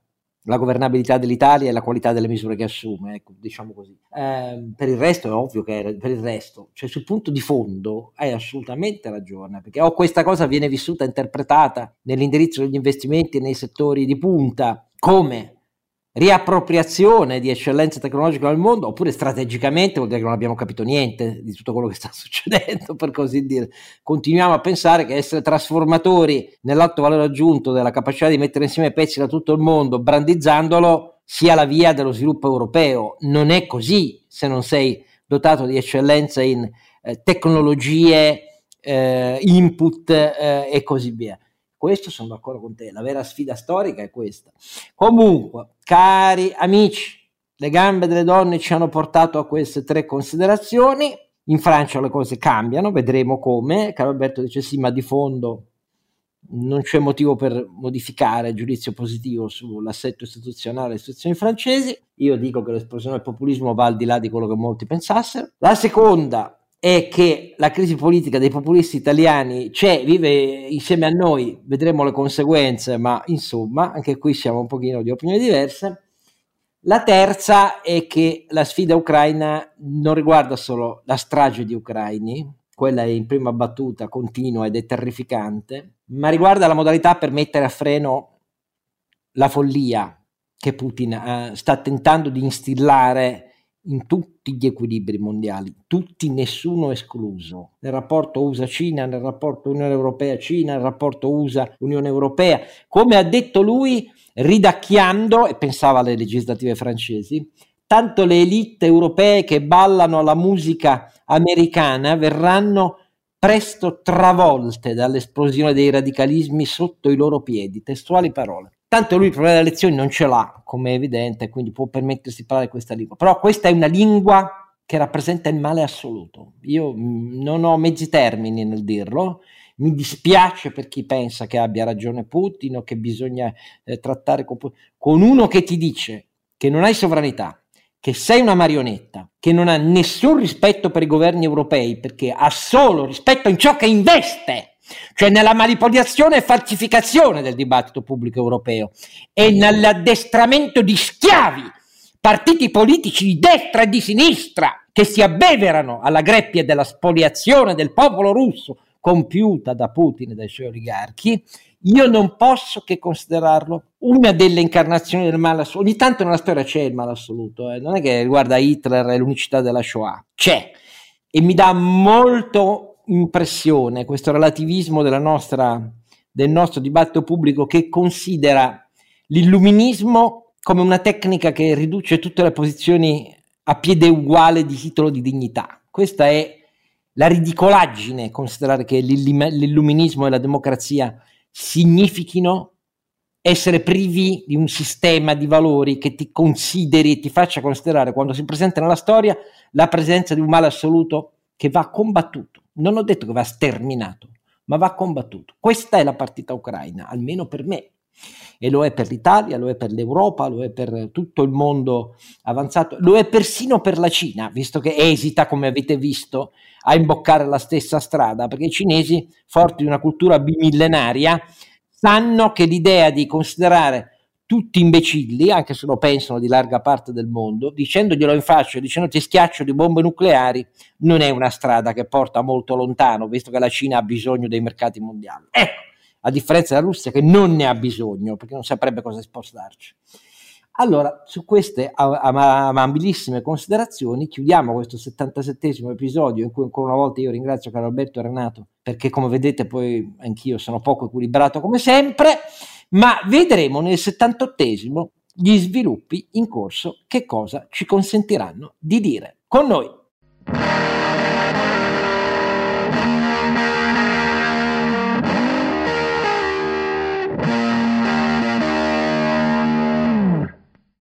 la governabilità dell'Italia e la qualità delle misure che assume, ecco, diciamo così. Eh, per il resto è ovvio che è, per il resto, cioè sul punto di fondo hai assolutamente ragione, perché o questa cosa viene vissuta, interpretata nell'indirizzo degli investimenti nei settori di punta come riappropriazione di eccellenza tecnologica nel mondo, oppure strategicamente vuol dire che non abbiamo capito niente di tutto quello che sta succedendo, per così dire. Continuiamo a pensare che essere trasformatori nell'alto valore aggiunto della capacità di mettere insieme pezzi da tutto il mondo, brandizzandolo, sia la via dello sviluppo europeo. Non è così se non sei dotato di eccellenza in eh, tecnologie, eh, input eh, e così via. Questo sono d'accordo con te, la vera sfida storica è questa. Comunque, cari amici, le gambe delle donne ci hanno portato a queste tre considerazioni. In Francia le cose cambiano, vedremo come. Caro Alberto dice sì, ma di fondo non c'è motivo per modificare il giudizio positivo sull'assetto istituzionale delle istituzioni francesi. Io dico che l'esplosione del populismo va al di là di quello che molti pensassero. La seconda è che la crisi politica dei populisti italiani c'è, vive insieme a noi, vedremo le conseguenze, ma insomma, anche qui siamo un pochino di opinioni diverse. La terza è che la sfida ucraina non riguarda solo la strage di ucraini, quella è in prima battuta, continua ed è terrificante, ma riguarda la modalità per mettere a freno la follia che Putin eh, sta tentando di instillare in tutti gli equilibri mondiali, tutti, nessuno escluso, nel rapporto USA-Cina, nel rapporto Unione Europea-Cina, nel rapporto USA-Unione Europea, come ha detto lui, ridacchiando, e pensava alle legislative francesi, tanto le elite europee che ballano alla musica americana verranno presto travolte dall'esplosione dei radicalismi sotto i loro piedi, testuali parole. Tanto lui il problema delle lezioni non ce l'ha, come è evidente, quindi può permettersi di parlare questa lingua. Però questa è una lingua che rappresenta il male assoluto. Io mm, non ho mezzi termini nel dirlo. Mi dispiace per chi pensa che abbia ragione Putin o che bisogna eh, trattare con, con uno che ti dice che non hai sovranità, che sei una marionetta, che non ha nessun rispetto per i governi europei perché ha solo rispetto in ciò che investe cioè nella manipolazione e falsificazione del dibattito pubblico europeo e nell'addestramento di schiavi, partiti politici di destra e di sinistra che si abbeverano alla greppia della spoliazione del popolo russo compiuta da Putin e dai suoi oligarchi, io non posso che considerarlo una delle incarnazioni del male assoluto. Ogni tanto nella storia c'è il male assoluto, eh? non è che riguarda Hitler e l'unicità della Shoah, c'è e mi dà molto impressione, questo relativismo nostra, del nostro dibattito pubblico che considera l'illuminismo come una tecnica che riduce tutte le posizioni a piede uguale di titolo di dignità. Questa è la ridicolaggine considerare che l'illuminismo e la democrazia significhino essere privi di un sistema di valori che ti consideri e ti faccia considerare quando si presenta nella storia la presenza di un male assoluto che va combattuto. Non ho detto che va sterminato, ma va combattuto. Questa è la partita ucraina, almeno per me. E lo è per l'Italia, lo è per l'Europa, lo è per tutto il mondo avanzato, lo è persino per la Cina, visto che esita, come avete visto, a imboccare la stessa strada, perché i cinesi, forti di una cultura bimillenaria, sanno che l'idea di considerare tutti imbecilli, anche se lo pensano di larga parte del mondo, dicendoglielo in faccia, dicendo ti schiaccio di bombe nucleari, non è una strada che porta molto lontano, visto che la Cina ha bisogno dei mercati mondiali. Ecco, a differenza della Russia che non ne ha bisogno, perché non saprebbe cosa spostarci. Allora, su queste amabilissime considerazioni chiudiamo questo 77 episodio in cui ancora una volta io ringrazio Carlo Alberto e Renato perché come vedete poi anch'io sono poco equilibrato come sempre, ma vedremo nel 78 gli sviluppi in corso che cosa ci consentiranno di dire. Con noi